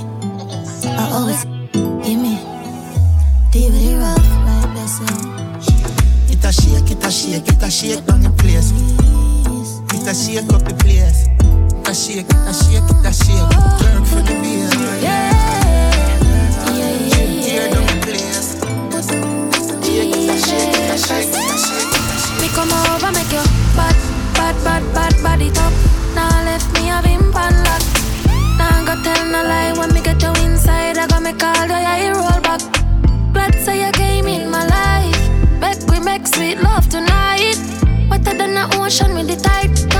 S6: I always give me DVD rough, right there,
S16: It a shake, it a shake, it a shake down the place It a shake up the place It a shake, it a shake, it a shake Work for the the it it it it shake
S39: Me come over, make you bad, bad, bad, bad, body top. Now left me a pan lock. Now go tell no lie when me get you inside. I got me call oh, you, yeah, roll back. Glad say you came in my life. Make we make sweet love tonight. Wetter than the ocean with the tide.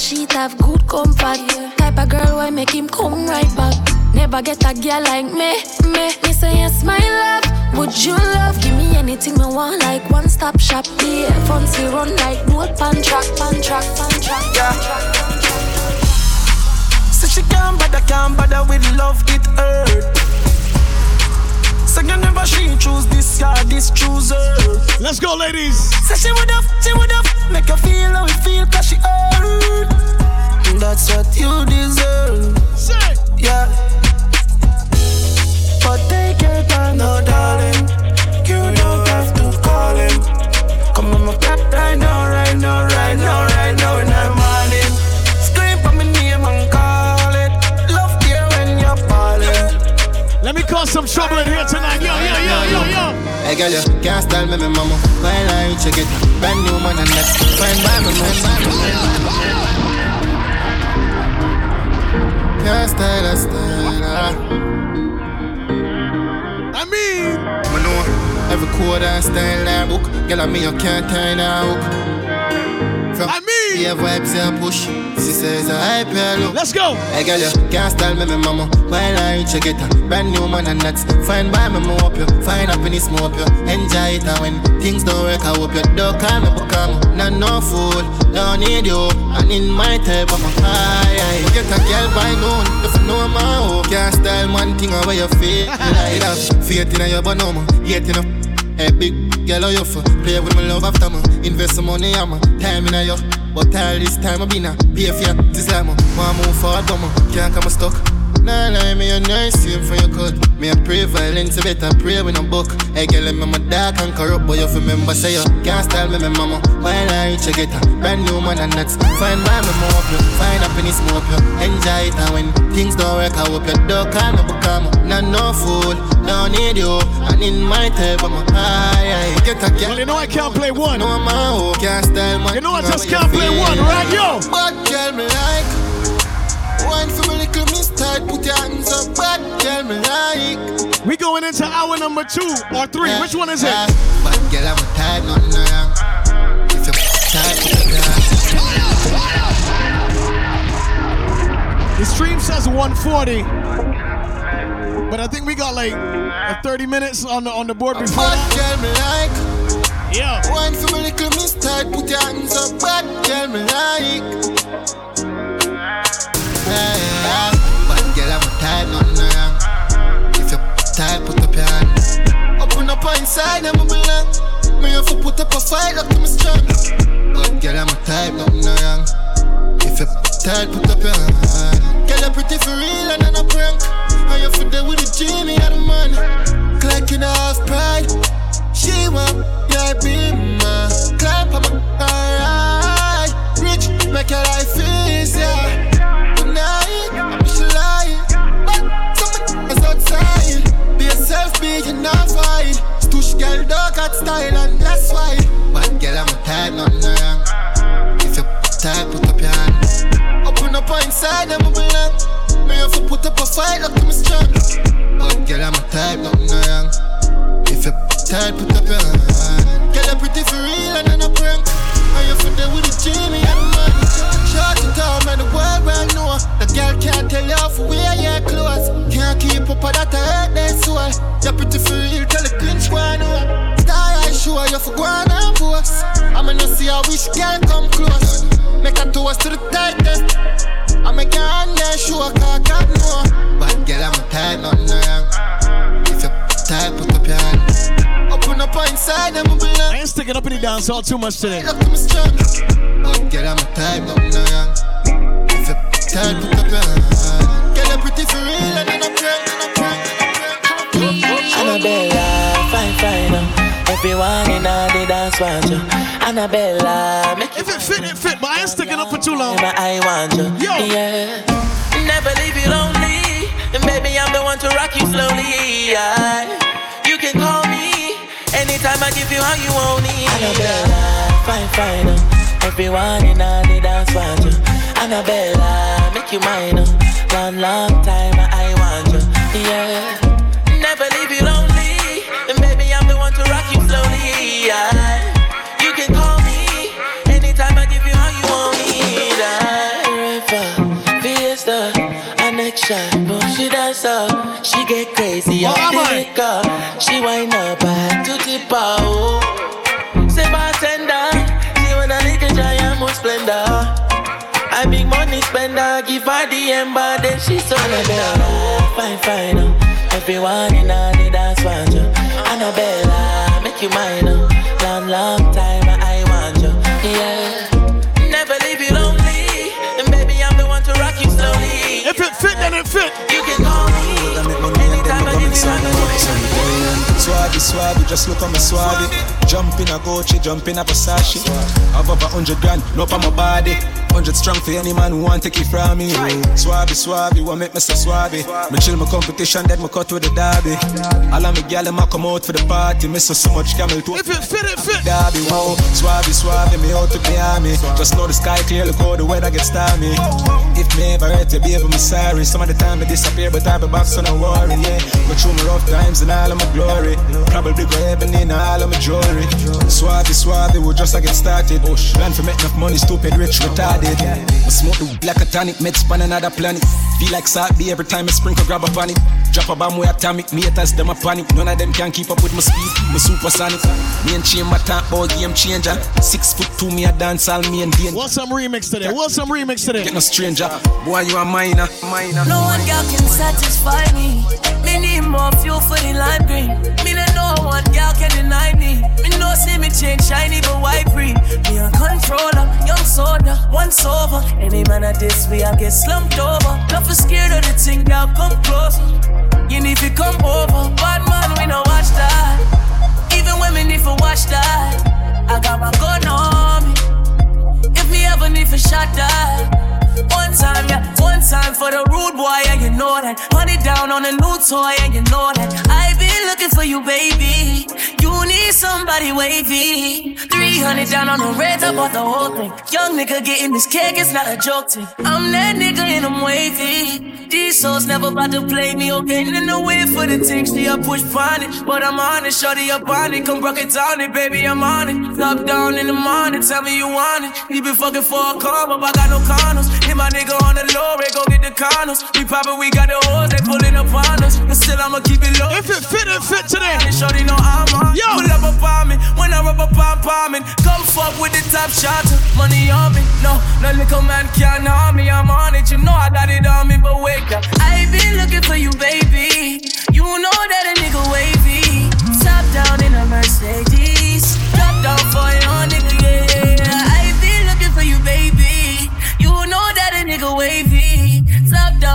S39: That sheet have good comfort. Type of girl why make him come right back. Never get a girl like me, me. Me say yes, my love. Would you love? Give me anything me want, like one stop shop. Yeah, fancy run like road pan track, pan track, pan track. Yeah.
S16: So she can't bother, can't bother with love, it hurt You never she choose this guy, this chooser.
S9: Let's go, ladies.
S16: Say she would have, she would have. Make her feel how it feel cause she hurt. That's what you deserve.
S9: Say.
S16: Yeah. But take your time, no darling. You don't have to call him. Come on my back right now, right now, right now, right now in the
S9: cause some trouble in here tonight. Yo, yo, yo, yo, yo.
S40: Hey girl, you can't style me, me mama. While I check it, brand new man and next. Fine by me, man. Can't style a style.
S9: I mean,
S40: every code and style that book. Girl, I mean you can't turn a hook. From
S9: I mean,
S40: yeah, vibes and push. She says I look.
S9: let's go.
S40: Hey girl, you can't style me, me mama. While I check it, brand new man and that's fine by me, more up you. Find happiness, more up you. Enjoy it, and when things don't work, I hope you don't call me, but come. Not no fool, don't need you. And in my type of my high, I get a girl by noon. If you know my hope, can't style one thing away your feel like that. Faith in your bonoma, yet in a Hey, big girl, how you for? Play with my love after me. Invest some money, I'm time in a your. But all this time I been a behavior. This like me, want move forward, but me can't come stuck. Nah, nah, me a nice same for your cut. Me a pray violence, you better pray with a book. Hey, girl, I'm my dark and corrupt, but you remember say you can't style me, my mama. While I reach you get a brand new man and that's fine by me, more up you. Find happiness, more up you. Enjoy it, and when things don't work, I hope you don't call me, become not no fool. Don't need you, and in my tape, I'm a high, high. Get a girl.
S9: Well, you know I can't play one.
S40: No, my hope can't style, man.
S9: You know I just can't play one, right, yo?
S40: But girl, me like. Wine for little tight, put your hands up, bad girl me like.
S9: We going into hour number two or three. Which one is it?
S40: Bad girl, I'm a tight, nothing wrong. If you tight, put your
S9: The stream says 140. But I think we got like uh, 30 minutes on the on the board before
S40: Bad girl me like.
S9: Yeah.
S40: Wine for me little tight, put your hands up, bad girl me like. Open inside, I'm belong. Me have to put up a fight, look to me strong. Bad girl, I'm a type, nothing wrong. If you tight, put up your hand. Girl, you're pretty for real and I'm a prank. And you fit there with the Jimmy and the man. Clocking off pride. She want your beamer. Climb on my alright. Rich, make your life easier. I'm. But. Be yourself, be you not fine. Stush girl, dog got style and that's why. But girl, I'm a type, nothing wrong. If you tight, put up your hand. Open up inside, I'm a belong. Me have to put up a fight, look to me strong. But girl, I'm a type, nothing wrong. If you tight, put up your hand. Girl, you're pretty for real and I'm a prank. And you fit there with the Jimmy man. Short it man, the world well know. The girl can't tell you off where your close. Can't keep up with that, I hurt their soul. You're pretty real, tell the pinch one know. Star I sure you for one and boss. I'm gonna see how wish girl come close. Make a toast to the tightest. I make your hand there sure, cause God know. But girl, I'm a tight, nothing wrong. If you're tight, put up your hand. Open up inside, I'm a.
S9: I ain't sticking up in the dance hall too much today.
S40: Look to me strong. But girl, I'm a type, nothing wrong. If you tight, put up your hand. Girl, you're pretty for real and I'm a prank, and I'm a.
S11: Annabella, fine, fine. uh. Everyone in all the dance want you. Annabella, make
S9: If it fit, it fit, but I ain't sticking up for too long.
S11: I want you.
S9: Yo.
S11: Yeah. Never leave you lonely. And baby, I'm the one to rock you slowly. Yeah. You can call me anytime I give you how you want it. Annabella, fine, fine. uh. Everyone in all the dance want you. Annabella, make you mine. uh. Long, long time I want you. Yeah. Never leave you lonely. And baby, I'm the one to rock you slowly. Yeah. You can call She dance up. She get crazy
S9: Oh, am
S11: the
S9: I?
S11: She wind up back to the power. Say bartender, she wanna lick a giant more splendor. I big money spender, give her the ember, then she so Annabella, fine, fine. uh. Everyone in the dance want you. Annabella, make you mine. uh. Long, long time
S9: it fit, fit.
S11: You can call me anytime I give you my
S41: Swabby, swabby, just look on my swabby. Jump in a Gucci, jump in a Versace. Have over hundred grand, no on my body. Hundred strong for any man who want take it from me. Swabby, swabby, what make me so swabby? Me chill my competition, then me cut with the derby. All of me gal them a come out for the party. Miss so so much camel toe.
S9: If it fit, it fit.
S41: Derby, wow. Swabby, swabby, me out to the army. Just know the sky clear, look how the weather gets stormy. If me ever hurt you, baby, me sorry. Some of the time I disappear, but I be back, so no worry, yeah. Go through my rough times and all of my glory. Probably go heaven in all of my jewelry. Swabby, swabby, we just a get started. Oh, plan for make enough money, stupid, rich, retarded. I smoke the weed like a tonic, meds span another planet. Feel like salt be every time I sprinkle, grab a panic. Drop a bomb with atomic, me haters, them a panic. None of them can keep up with my speed, my supersonic. Me and chain my talk about game changer. Six foot two, me a dance all me and Dane.
S9: What's some remix today? What's some remix today?
S41: Get no stranger. Boy, you a minor, minor.
S6: No one girl can satisfy me. Me
S21: need more fuel for the lime green. Me don't know one girl can deny me. Me no see me change shiny but white green. Me a controller, young soda, once over. Any man at this way I get slumped over. Not for scared of the thing, girl, come closer. You need to come over. Bad man, we no watch that. Even women need to watch that. I got my gun on me. If me ever need for shot that. One time, yeah, one time for the rude boy, yeah, you know that. Honey down on a new toy, yeah, you know that. I've been looking for you, baby. You need somebody wavy. 300 down on the red, I bought the whole thing. Young nigga getting this cake, it's not a joke thing. I'm that nigga and I'm wavy. These souls never about to play me, okay? In the way for the things, they are push on it. But I'm on it, shorty up on it. Come rock it down it, baby, I'm on it. Top down in the morning, tell me you want it. You been fucking for a car, but I got no condoms. Hit my on the low, they go get the condoms. We poppin', we got the hoes, they pullin' up on us. But still, I'ma keep it low.
S9: If it fit, it fit today.
S21: Shorty know I'm on. Yo. Pull up on me, when I rub up on palming. Come fuck with the top shot, money on me. No, no little man can't harm me, I'm on it. You know I got it on me, but wait up. I been looking for you, baby. You know that a nigga wavy. Top down in a Mercedes.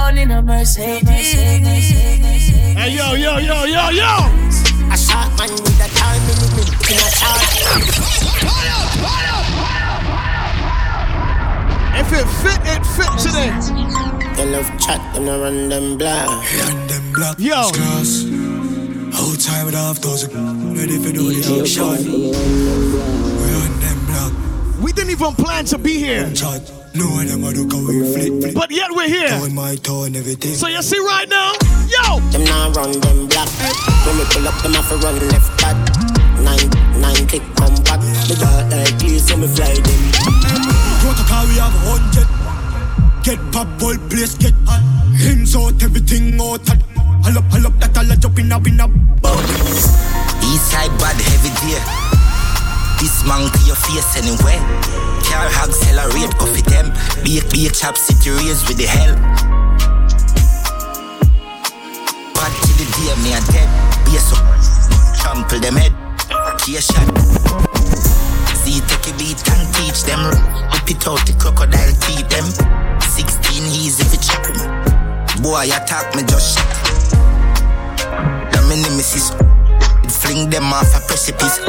S21: Down in a Mercedes.
S9: Hey, yo, yo, yo, yo, yo.
S42: A shot man with a diamond in me in a shot.
S9: If it fit, it fit today.
S42: They love chat, them no run them black.
S37: Run them black.
S9: Yo.
S37: Class. Whole time with half dozen. Ready for do the action. Run them black.
S9: We didn't even plan to be here.
S37: Chat. No one them a look how we flip flip.
S9: But yet we're here.
S37: Doing my tone, everything.
S9: So you see right now, yo.
S42: Them now run them black. When we pull up, them have to run left back. Nine, nine click come back. The dark like clear, so me fly them.
S37: Protocol we have a hundred. Get pop, whole place get hot. Hands out, everything out hot. Hull up, hull up, that all a jump in a in a
S36: East side bad heavy dear. This man to your face anyway. Car accelerate, coffee them. Bake, bake, chop city raise with the hell. Bad to the day, me a dead. Be so trample them head. Key shot. See, take a beat and teach them. Whip it out the crocodile teeth them. 16 easy if you chop them. Boy, attack me just shot. The me nemesis. Fling them off a precipice.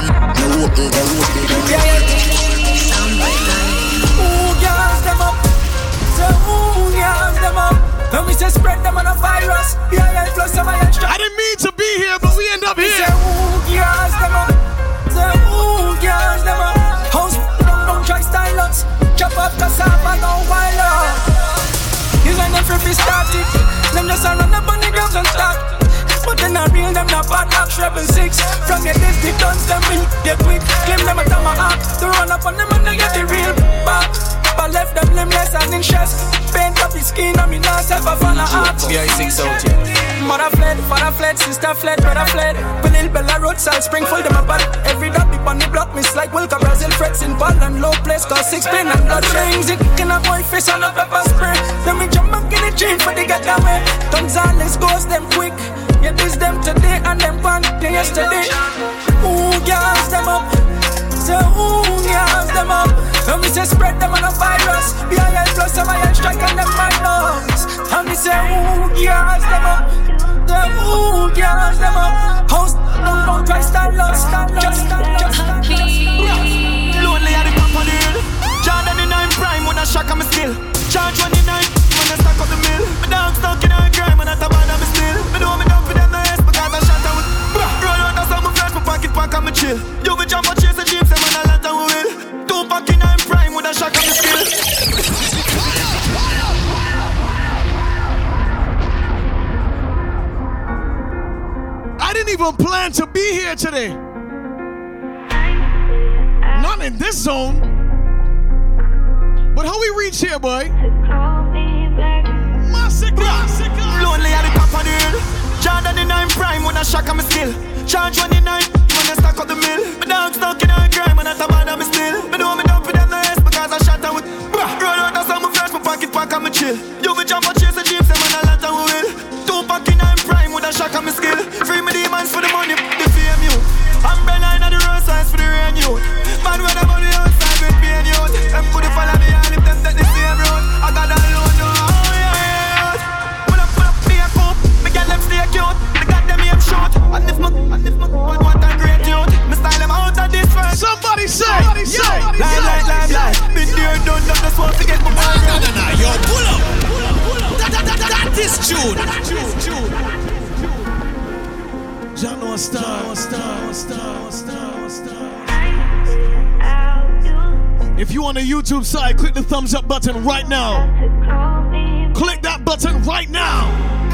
S36: And I me open them, open them.
S12: Who gas them up? Say who gas them up? When we say spread them on a virus, yeah, yeah, plus some iron
S9: I didn't mean to be here, but we end up
S12: We
S9: here.
S12: Say who gas them up? Say who gas them up? House don't don't try style us. Chop up cassava, go wild out. You when them free started, them just run up on the girls and start. But then I real them not bad like treble six. From your the guns them will They quit Claim them a time my heart To run up on them and they get the real back. I left them limbless and in chest. Paint up his skin and me not self a fan of art
S24: Yeah, six out here.
S12: Mother fled, father fled, sister fled, brother fled. Little Bella Road, South Springfield, them a bad. Every dog be on the block, miss like Wilka Brazil Frets in Poland, low place, cause six pin and blood rings It in a boy face on a pepper spray. Then we jump in the chain for the get away Gonzales goes them quick Yeah, this them today and them gone day yesterday Who gas them up? Say who gas them up? And me say spread them on a virus BIL plus some iron strike on them lungs And me say who gas them up? Say who gas them up? House try stand up, stand up, stand up, stand up
S16: Lonely at the top of the hill. Jordan in I'm prime when I shock I'm still. Charge 29 dog stuck in a grime and still. Me know me for them I shot with. Roll out fresh, my pocket pack and me chill. You jump chase the jeeps and man a lot and we will. Two prime when I shock I'm still.
S9: I didn't even plan to be here today. Not in this zone. But how we reach here, boy?
S16: Lonely at the top of the hill. Jordan in nine prime when I shock on my skill. Charge one the when I stack up the mill. My down stuck in a grime and I top on me still. Me know me don't put the less because I shot with. Bruh. Roll out the summer fresh, my pocket pack on me chill. You be jump and chase the jeep, and man I lot and we will. Two pack in nine prime with
S9: a shock on
S16: my skill. Free me demons for the money.
S9: Somebody say, somebody say, lie, lie, lie, lie.
S16: Been there, done that, just want to get my money. Nah, nah,
S9: nah, yo, pull up. pull up, pull up. That, that, that, that is June. John was star, star, star, star, star. If you on the YouTube side, click the thumbs up button right now. Click that button right now.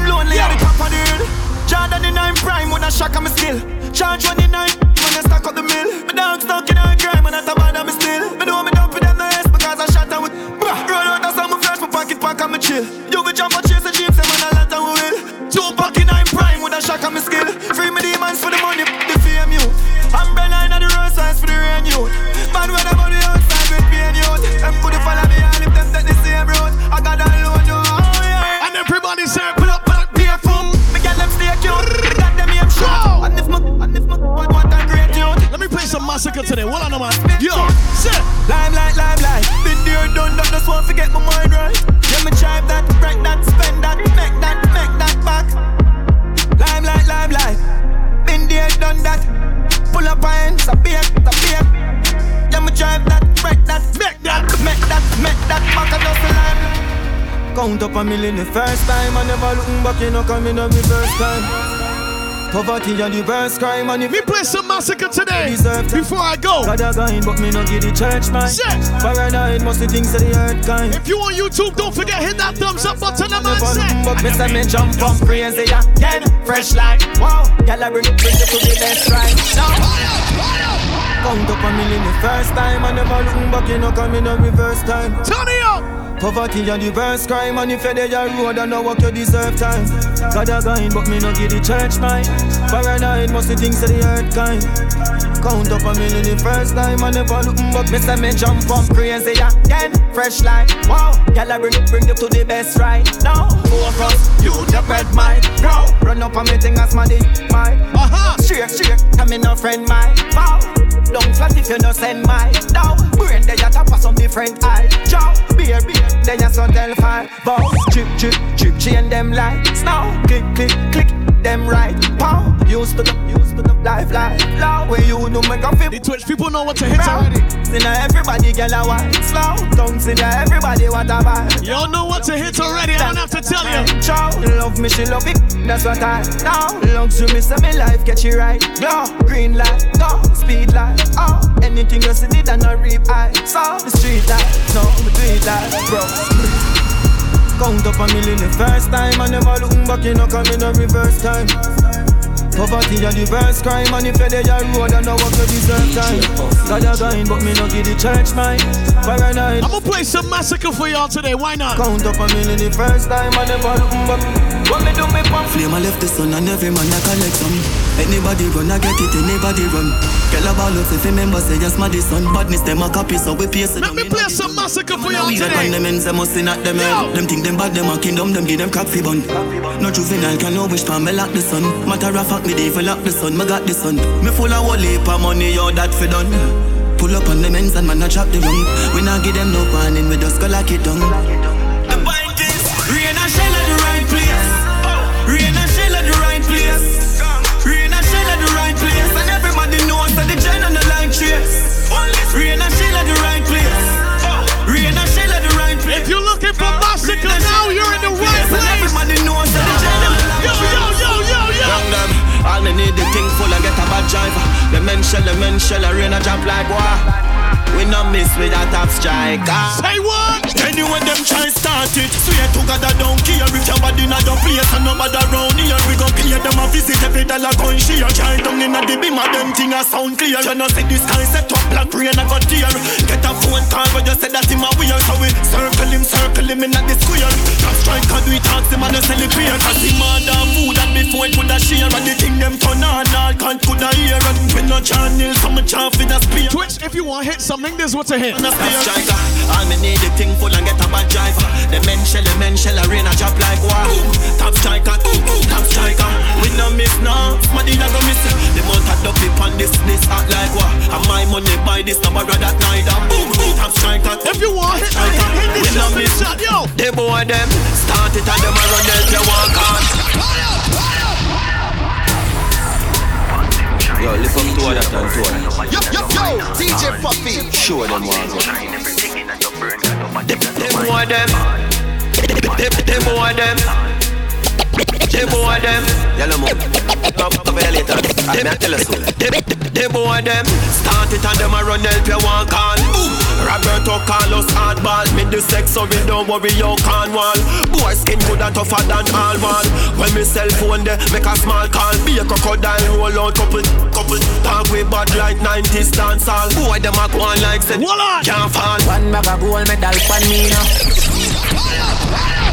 S16: Lonely yeah. at the top of the hill. Jordan the nine prime when I shock on me still. Charge one the nine. I stack up the mill. My dog stuck in a crime and I top on me still. Me know me dump with them nice because I shot her with. Bruh, run out of some fresh, my pocket pack and me chill. You be jump on chase the jeeps and man I let them will. Two pack in nine prime when I shock on my skill. Free me demons for the money, the fame you. Umbrella in the road signs for the rain you.
S9: Massacre today. What on the man? Yo, say.
S16: Limelight, limelight. Been there, done that. Just want to get my mind right. Yeah, me drive that, break that, spend that, make that, make that back. Limelight, limelight. Been there, done that. Pull up hands, a beer, a beer. Yeah, me drive that, break that, make that, make that, make that back and just line. Count up a million the first time, I never looking back, you know, coming up the first time. Poverty and the worst crime and if
S9: Me play some massacre today. Before I go.
S16: God a kind, but me no give the church man.
S9: Set.
S16: Paranoid must the things of the earth kind.
S9: If you on YouTube, don't forget hit that thumbs up button, the man set.
S16: But me say me jump up crazy again, fresh like wow. Gyal a bring you to the best right now. Count up a million the first time, I never looking back, you know, coming up reverse time.
S9: Turn it up.
S16: Poverty and the worst crime And if you're there road and know what you deserve time. God a kind but me no give the church mine. Paranoid must the things of the earth kind. Count up a million the first time I never looking back Me say me jump up crazy again. Fresh like wow Gyal a bring, it, bring you to the best right now. Focus, you the bread mine. Grow, run up on me thing as my mine.
S9: Uh-huh.
S16: Straight, straight, I'm in no friend mine. Wow Long flat if you no send my down Brain they a tap for some different eye. Jaw, beer, beer Then you so tell fire Bow, chip, chip, chip Chain them like snow. Click, click, click Them right. Pow Used to the, used to the Life, life, low Where you know make a feel?
S9: The Twitch people know what to hit already.
S16: See now everybody get a white Slow Don't see now everybody what a vibe.
S9: Y'all know what to hit already I don't have to tell you
S16: Chow Love me, she love it That's what I know. Luxury me say me life Get you right Go Green light Go Speed light Oh Anything you see need and no reap I saw the street light No me do it like bro. Count up a million the first time I never looking back you know coming a reverse time. Poverty and the worst crime And if you're there road and know what you deserve time. God a kind but me no give the church mine. Paranoid
S9: I'm gonna play some massacre for y'all today, why not?
S16: Count up a million the first time I never looking back. What me do me pump
S11: Flame I left the sun and every man I collect some Anybody run I get it, anybody run. Girl about love if remember say yes my son Badness them a copy so we pace it.
S9: Let me play some massacre for y'all
S11: We
S9: today.
S11: them ends them must not them head Them think them bad them a kingdom them give them crap fi bun. No juvenile can no wish for me lock the sun. Matter of fact me lock the sun Me got the sun. Me full of whole heap of money yo that fi done. Pull up on them ends and man a chop the rum. We not give them no warning we just go lock it down.
S16: The point is Rain Rain and shell at the right place. Rain and shell at the right place.
S9: If you're looking for massacre now, you're in the right place.
S16: everybody knows that. The gen on the line
S9: Yo, yo, yo, yo, yo.
S11: Young them, all they need the thing full and get a bad driver. The men shell, the men shell, a rain a jump like boy. We not miss with a top striker.
S9: Say what?
S16: Anyway, them try start it. Swear to God, I don't care if your body not the place and nobody around here. We gon' pay them a visit every dollar gun share. Try down in a the beam of them thing a sound clear. You know see this guy set up black rain a got tear. Get a phone call but you said that him a weird. So we circle him, circle him in a the square. Top striker do it ask him and they sell it clear. Cause him a damn food and before it would a share. And the thing them turn on all can't could a hear. And when no channel, some chaff in a spear.
S9: Twitch, if you want to hit something, this is what to hit
S11: Top striker, all me need the thing full and get a bad driver. The men shell, the men shell, a rain a drop like wow. Top striker, top striker. We no miss now, my dealer go miss. The month I dub it on this, this act like what? And my money buy this, no bother that neither. Boom, top striker.
S9: If you want hit, hit, hit
S11: We
S9: this
S11: no
S9: shot, this
S11: miss.
S9: shot, yo
S11: The boy them start it and them a run else you walk on. Yo, lift up two of that and two.
S43: Yo, yo, yo, DJ Puffy.
S11: Show them one. Them, them boy them. Them, them boy them.
S44: They boy them. Yellow moon. Come come here later. I me tell you so. They, they boy them. Start it and them a run help you one call. Roberto Carlos hardball. Me the sex so we don't worry you can't wall. Boy skin good and tougher than all wall. When me cell phone there make a small call. Be a crocodile roll out couple couple. Talk with bad like 90s dance all. Boy them a go on like said. Can't fall.
S22: One bag of gold medal for me now.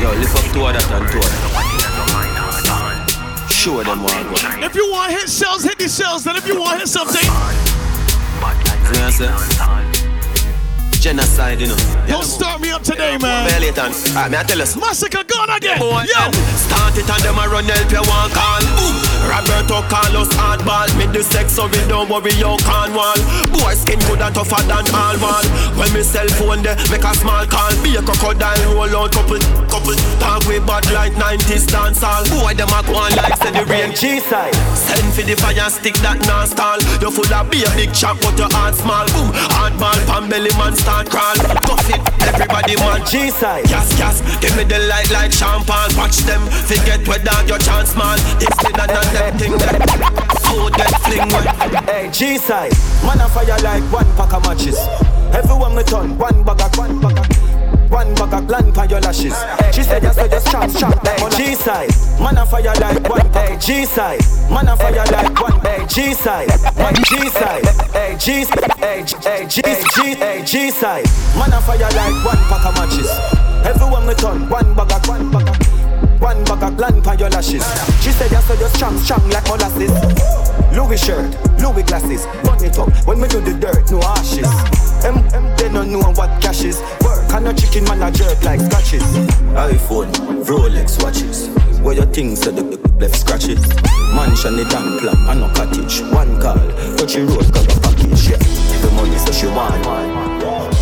S44: Yo, lift up two of that and two of. Show them what I.
S9: If you want hit cells, hit these cells. Then if you want hit something,
S44: You know what I'm saying? Genocide, you know.
S9: don't start me up today, man.
S44: Violate and, alright, me I tell us.
S9: Massacre gone again.
S44: Boy,
S9: Yo.
S44: Start it and them a run help you one call. Roberto Carlos hardball. Me the sex so we don't worry you can't wall. Boy skin good and tougher than all wall. When me cell phone there make a small call. Be a crocodile roll out couple couple. Talk with bad like 90s dance all. Boy them a go on like say the rain G-side. Send for the fire stick that non stall. You full of be a big chop but your heart small. Boom hardball pan belly man start crawl. Cuff it everybody man G-side. Gas gas give me the light like champagne. Watch them forget whether your chance man. It's the than them thing that food get fling with.
S16: Hey, G-side, man a fire like one pack of matches. Everyone me turn, one bag of, one bag of, one bag of land for your lashes. She said just so just chop chop. Hey, G-side, man a fire like one. Hey, G-side, man a fire like one. Hey, G-side, man G, hey, G, G, hey, G, G-side, man a fire like one pack of matches. Everyone me turn, one bag of, one bag of. One bag of land for your lashes. She said just so just strong, strong like molasses. Louis shirt, Louis glasses, burn it up. When me do the dirt, no ashes. M, M they don't know what cash is. Work and no chicken man a jerk like scratches. iPhone, Rolex watches. Where your things said the the left scratches. Mansion the damn plan, and no cottage. One call, touch the road, got a package. Yeah, the money so she want.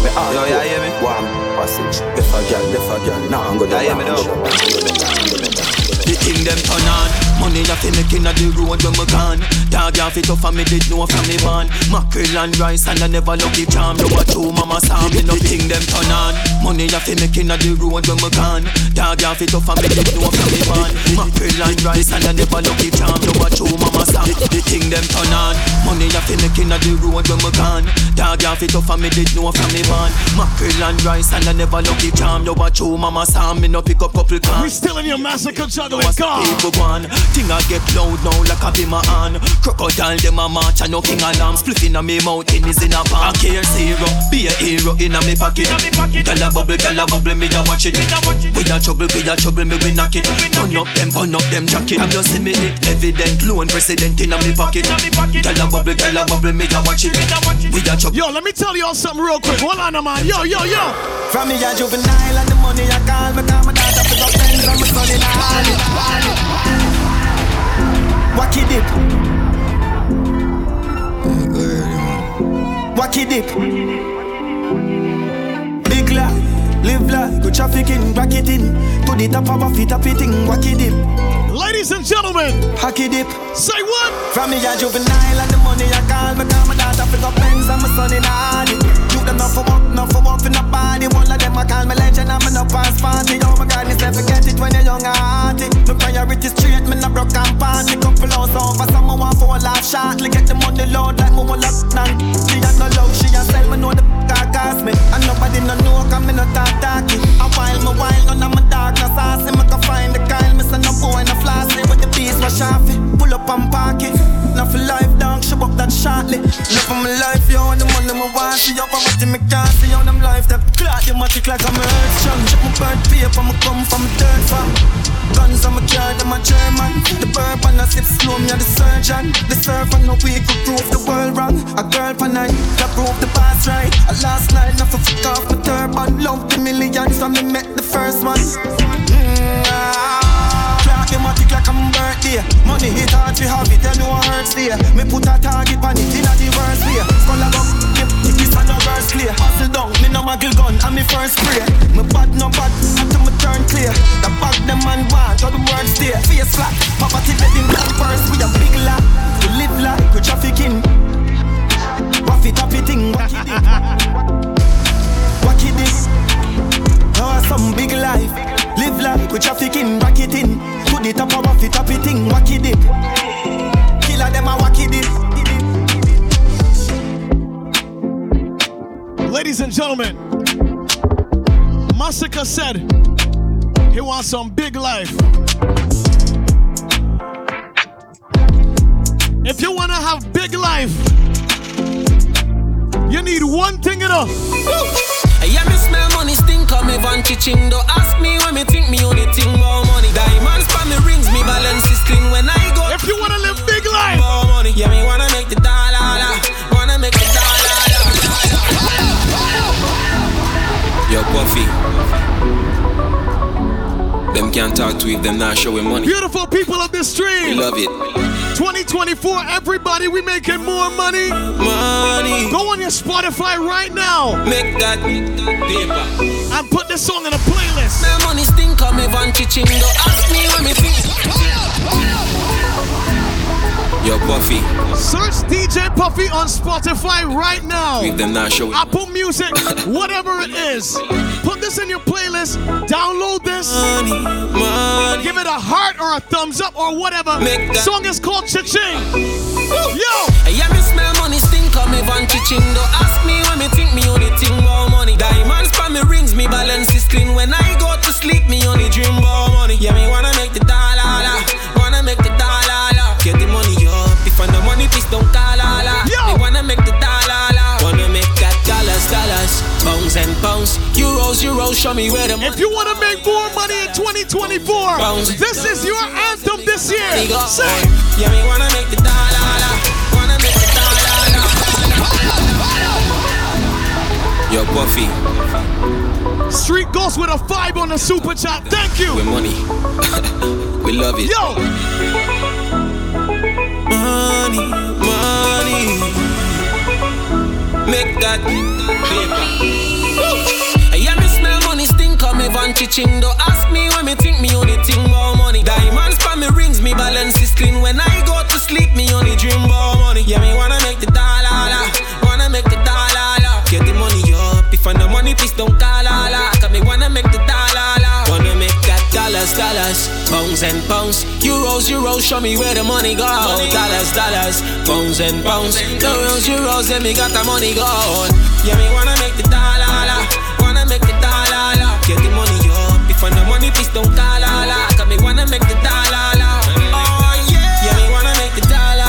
S16: Me all
S44: Yo, yeah, hear me?
S16: Warm passage. If a girl, if a girl, now I'm gonna
S44: Yeah, hear me
S16: lounge.
S22: The thing them turn on. Money you fi making a the road when me gone. Dog you fi tough and me did know from me born. Mackerel and rice and I never lucky charm. You a true mama Sam me no thing them turn on. Money you fi making a the road when me gone. Dog you fi tough and me did know from me born. Mackerel and rice and I never lucky charm. You a true mama Sam The thing them turn on. Money you fi making a the road when me gone. Dog you fi tough and me did know from me born. Mackerel and rice and I never lucky charm. You a true mama Sam me no pick up couple cars.
S9: We still in your massacre juggling. God.
S22: People go thing I get loud now like a be my hand. Crocodile them a march and no king alarm. Split in a me mouth, in is in a palm. I care zero, be a hero in a me pocket. Gyal a bubble, gyal a bubble, me a watch it. We a trouble, we a trouble, me we knock it. Burn up them, burn up them jacket. I'm just see me it evident, lone president in a me pocket. Gyal a bubble, gyal a bubble, me a watch it. We a trouble.
S9: Yo, let me tell y'all something real quick. Hold on, man. Yo, yo, yo.
S16: From me a juvenile and the money I call me call my daughter for the friends and my son in all Wacky dip Wacky dip Big life, live life, go trafficking, rack it in To the top of a feet, up it thing, wacky dip
S9: Ladies and gentlemen,
S16: Hacky dip.
S9: Say what?
S16: From me a juvenile and the money I call me call my daughter for the friends and my son in all You them not for work, not for work in the body One of them I call me legend, I'm in a past party. Oh my God, me say forget it when you're young and hearty. My priorities straight, me not broke and party. Couple hours over, someone want for a laugh shortly Get the money load like me will up down She a no love, she a sell, me know the car cost me. And nobody no know, cause me no talk talky. A while, me while, none of my dark, no saucy Me can find the Kyle, me say no boy, no flossy With the beast, my shafi, pull up and park it. Not for life, dog, she up that shortly. For my life, yo, and the money me want. See up, I'm me can't see on them life. That clock, you matic like I'm a earth strong Check my bird paper, me come from dirt farm. Guns on my car, them a German. The and I sip slow, me the surgeon. The surf and no we could prove the world wrong. A girl for night, that prove the past right. A last night, not for fuck off my turban. Love the millions, and me met the first one. Mm, birthday Money hit hard, we have it, you know I hurt stay Me put a target on it, in a the worst way. Skull a go, yep, this a no verse clear. Hustle down, me no muggle gun, and me first spray. Me bad no bad, until me turn clear. The bag them man want, all the word stay Face flat, poverty dead in one purse We a big lot, we live like we trafficking Waffy taffy thing, wacky dip Wacky dip Oh, some big life Live it in. It, up it in, wacky dip. Killer them a wacky.
S9: Ladies and gentlemen, Massacre said he wants some big life. If you want to have big life, you need one thing enough.
S24: Yeah, me smell money stink me van chiching. Don't ask me when me think me only think more money. Diamonds pa me rings, me balance is clean when I go.
S9: If you wanna live big life,
S24: more money. Yeah, me wanna make the dollar, wanna make the dollar.
S33: Yo, Puffy. Them can't talk to if them not showing money.
S9: Beautiful people of the
S33: We love it.
S9: 2024, everybody, we making more money.
S24: Money.
S9: Go on your Spotify right now
S24: Make that paper.
S9: and put this song in a playlist.
S24: Smell money stink on me van chiching. Don't ask me when me think.
S33: Yo, Puffy.
S9: Search DJ Puffy on Spotify right now.
S33: If them not showing
S9: Apple Music, whatever it is. Put this in your playlist. Download this.
S24: Money, money.
S9: Give it a heart or a thumbs up or whatever.
S24: Make that-
S9: Song is called Cha-Ching. Yo!
S24: Yeah, me smell money stink on me van chiching. Don't ask me when me think me only think more money. Diamonds pa me rings, me balance is clean. When I go to sleep, me only dream more money. Yeah, me wanna make the dollar, euros, euros. Show me where the money.
S9: If you want to make more money in 2024,
S24: Bounce.
S9: this is your anthem this year. Say.
S24: Yeah, me wanna make the dollar, wanna make the dollar.
S33: Yo, Puffy.
S9: Street Ghost with a five on the super chat. Thank you.
S33: With money. we love it.
S9: Yo!
S24: Money, money. Make that paper. Van chiching. Don't ask me when me think me only think more money. Diamonds pa me rings, me balance is clean. When I go to sleep, me only dream more money. Yeah, me wanna make the dollar, wanna make the dollar. Get the money up. If I no money, please don't call all. Cause me wanna make the dollar, wanna make that dollars, dollars, pounds and pounds, euros, euros. Show me where the money go. Dollars, dollars, pounds and pounds, euros, euros. Let me got the money go. Yeah, me wanna make the dollar, Get the money up. If I no money, please don't call all. Cause me wanna make the dollar. Oh yeah, yeah, me wanna make the dollar,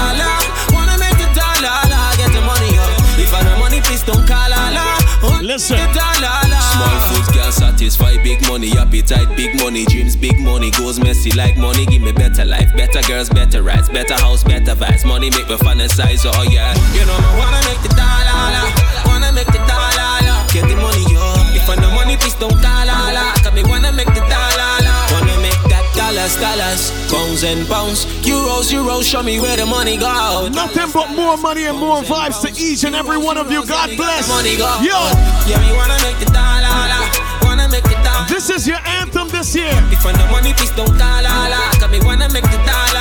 S24: wanna make the dollar. Get the money up. If I no money, please don't call all.
S9: Listen.
S24: The dollar.
S33: Small food can satisfy big money, appetite, big money, dreams, big money, goes messy like money. Give me better life, better girls, better rights, better house, better vibes. Money make me fantasize, oh yeah.
S24: You know me wanna make the dollar, wanna make the dollar, pounds and pounds, euros, euros. Show me where the money go.
S9: Nothing but more money and more vibes to each and every one of you. God bless. Yo!
S24: yeah, me wanna make the dollar, wanna make the dollar.
S9: This is your anthem this year.
S24: If I no money, please don't call all. Cause me wanna make the dollar.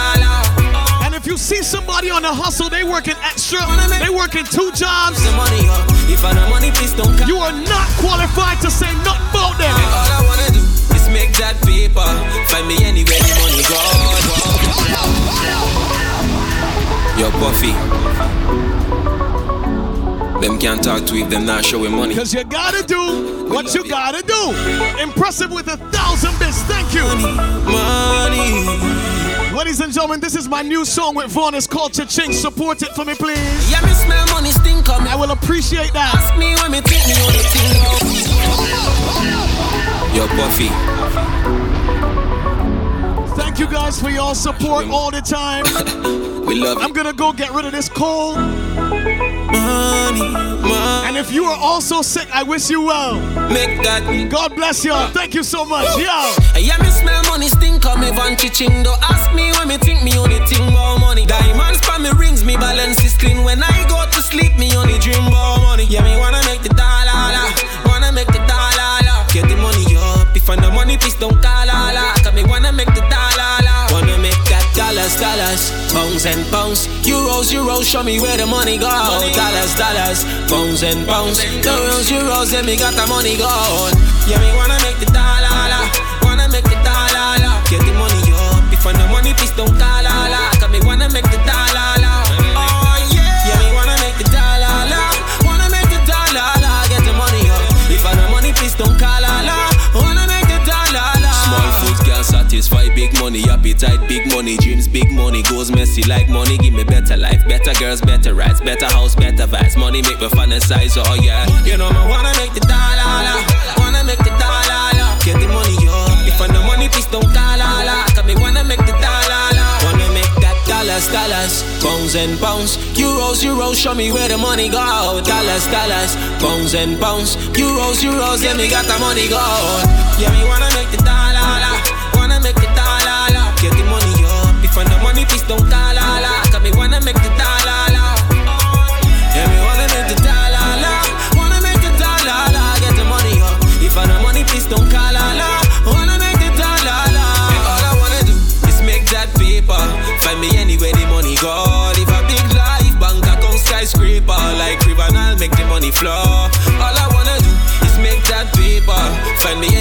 S9: And if you see somebody on the hustle, they working extra, they working two jobs,
S24: The money up. If I money, please don't
S9: you are not qualified to say nothing about them.
S24: All I wanna do is make that paper. Find me anywhere the money go.
S33: Yo, Puffy. Them can't talk to if them not showing money.
S9: Cause you gotta do what you gotta do. Impressive with a thousand bits. Thank you.
S24: Money.
S9: Ladies and gentlemen, this is my new song with Vaughn. It's called Cha-Ching. Support it for me, please.
S24: Yeah, me smell money stink on me.
S9: I will appreciate that.
S24: Ask me when me think me only think
S33: Yo, Puffy.
S9: Thank you guys for your support all the time.
S33: We love
S9: I'm gonna go get rid of this cold.
S24: money, money.
S9: And if you are also sick, I wish you well.
S24: Make that.
S9: God bless y'all. Thank you so much. Yo.
S24: Yeah, me smell money stink on me van chiching. Don't ask me when me think me only think more money. Diamonds pa me rings, me balance is clean. When I go to sleep, me only dream more money. Yeah, me wanna make the dollar, wanna make the dollar. Get the money up. If I no money, please don't call Pounds and pounds, euros, euros, show me where the money go. Dollars, dollars, pounds and pounds, euros, euros, let me got the money gone. Yeah, me wanna make the dollar, wanna make the dollar, get the money up. If I no money, please don't call, la. Cause me wanna make the dollar. Don't call a wanna make the dollar. Small foot girl satisfy big money. Appetite, big up. Dreams big money goes messy like money. Give me better life, better girls, better rights, better house, better vibes. Money make me fantasize, oh yeah. You know me wanna make the dollar, wanna make the dollar. Get the money, yo. If I no money, please don't call, Cause me wanna make the dollar, wanna make that dollars, dollars, pounds and pounds, euros, euros. Show me where the money go. Dollars, dollars, pounds and pounds, euros, euros. Yeah, me got the money go. Yeah, me wanna make the Please don't call, Cause me wanna make the dollar. Yeah, me wanna make the dollar, wanna make the dollar. Get the money up. If I no money, please don't call, wanna make the dollar. All I wanna do is make that paper. Find me anywhere the money go. Live a big life, bank account skyscraper. Like river, I'll make the money flow. All I wanna do is make that paper. Find me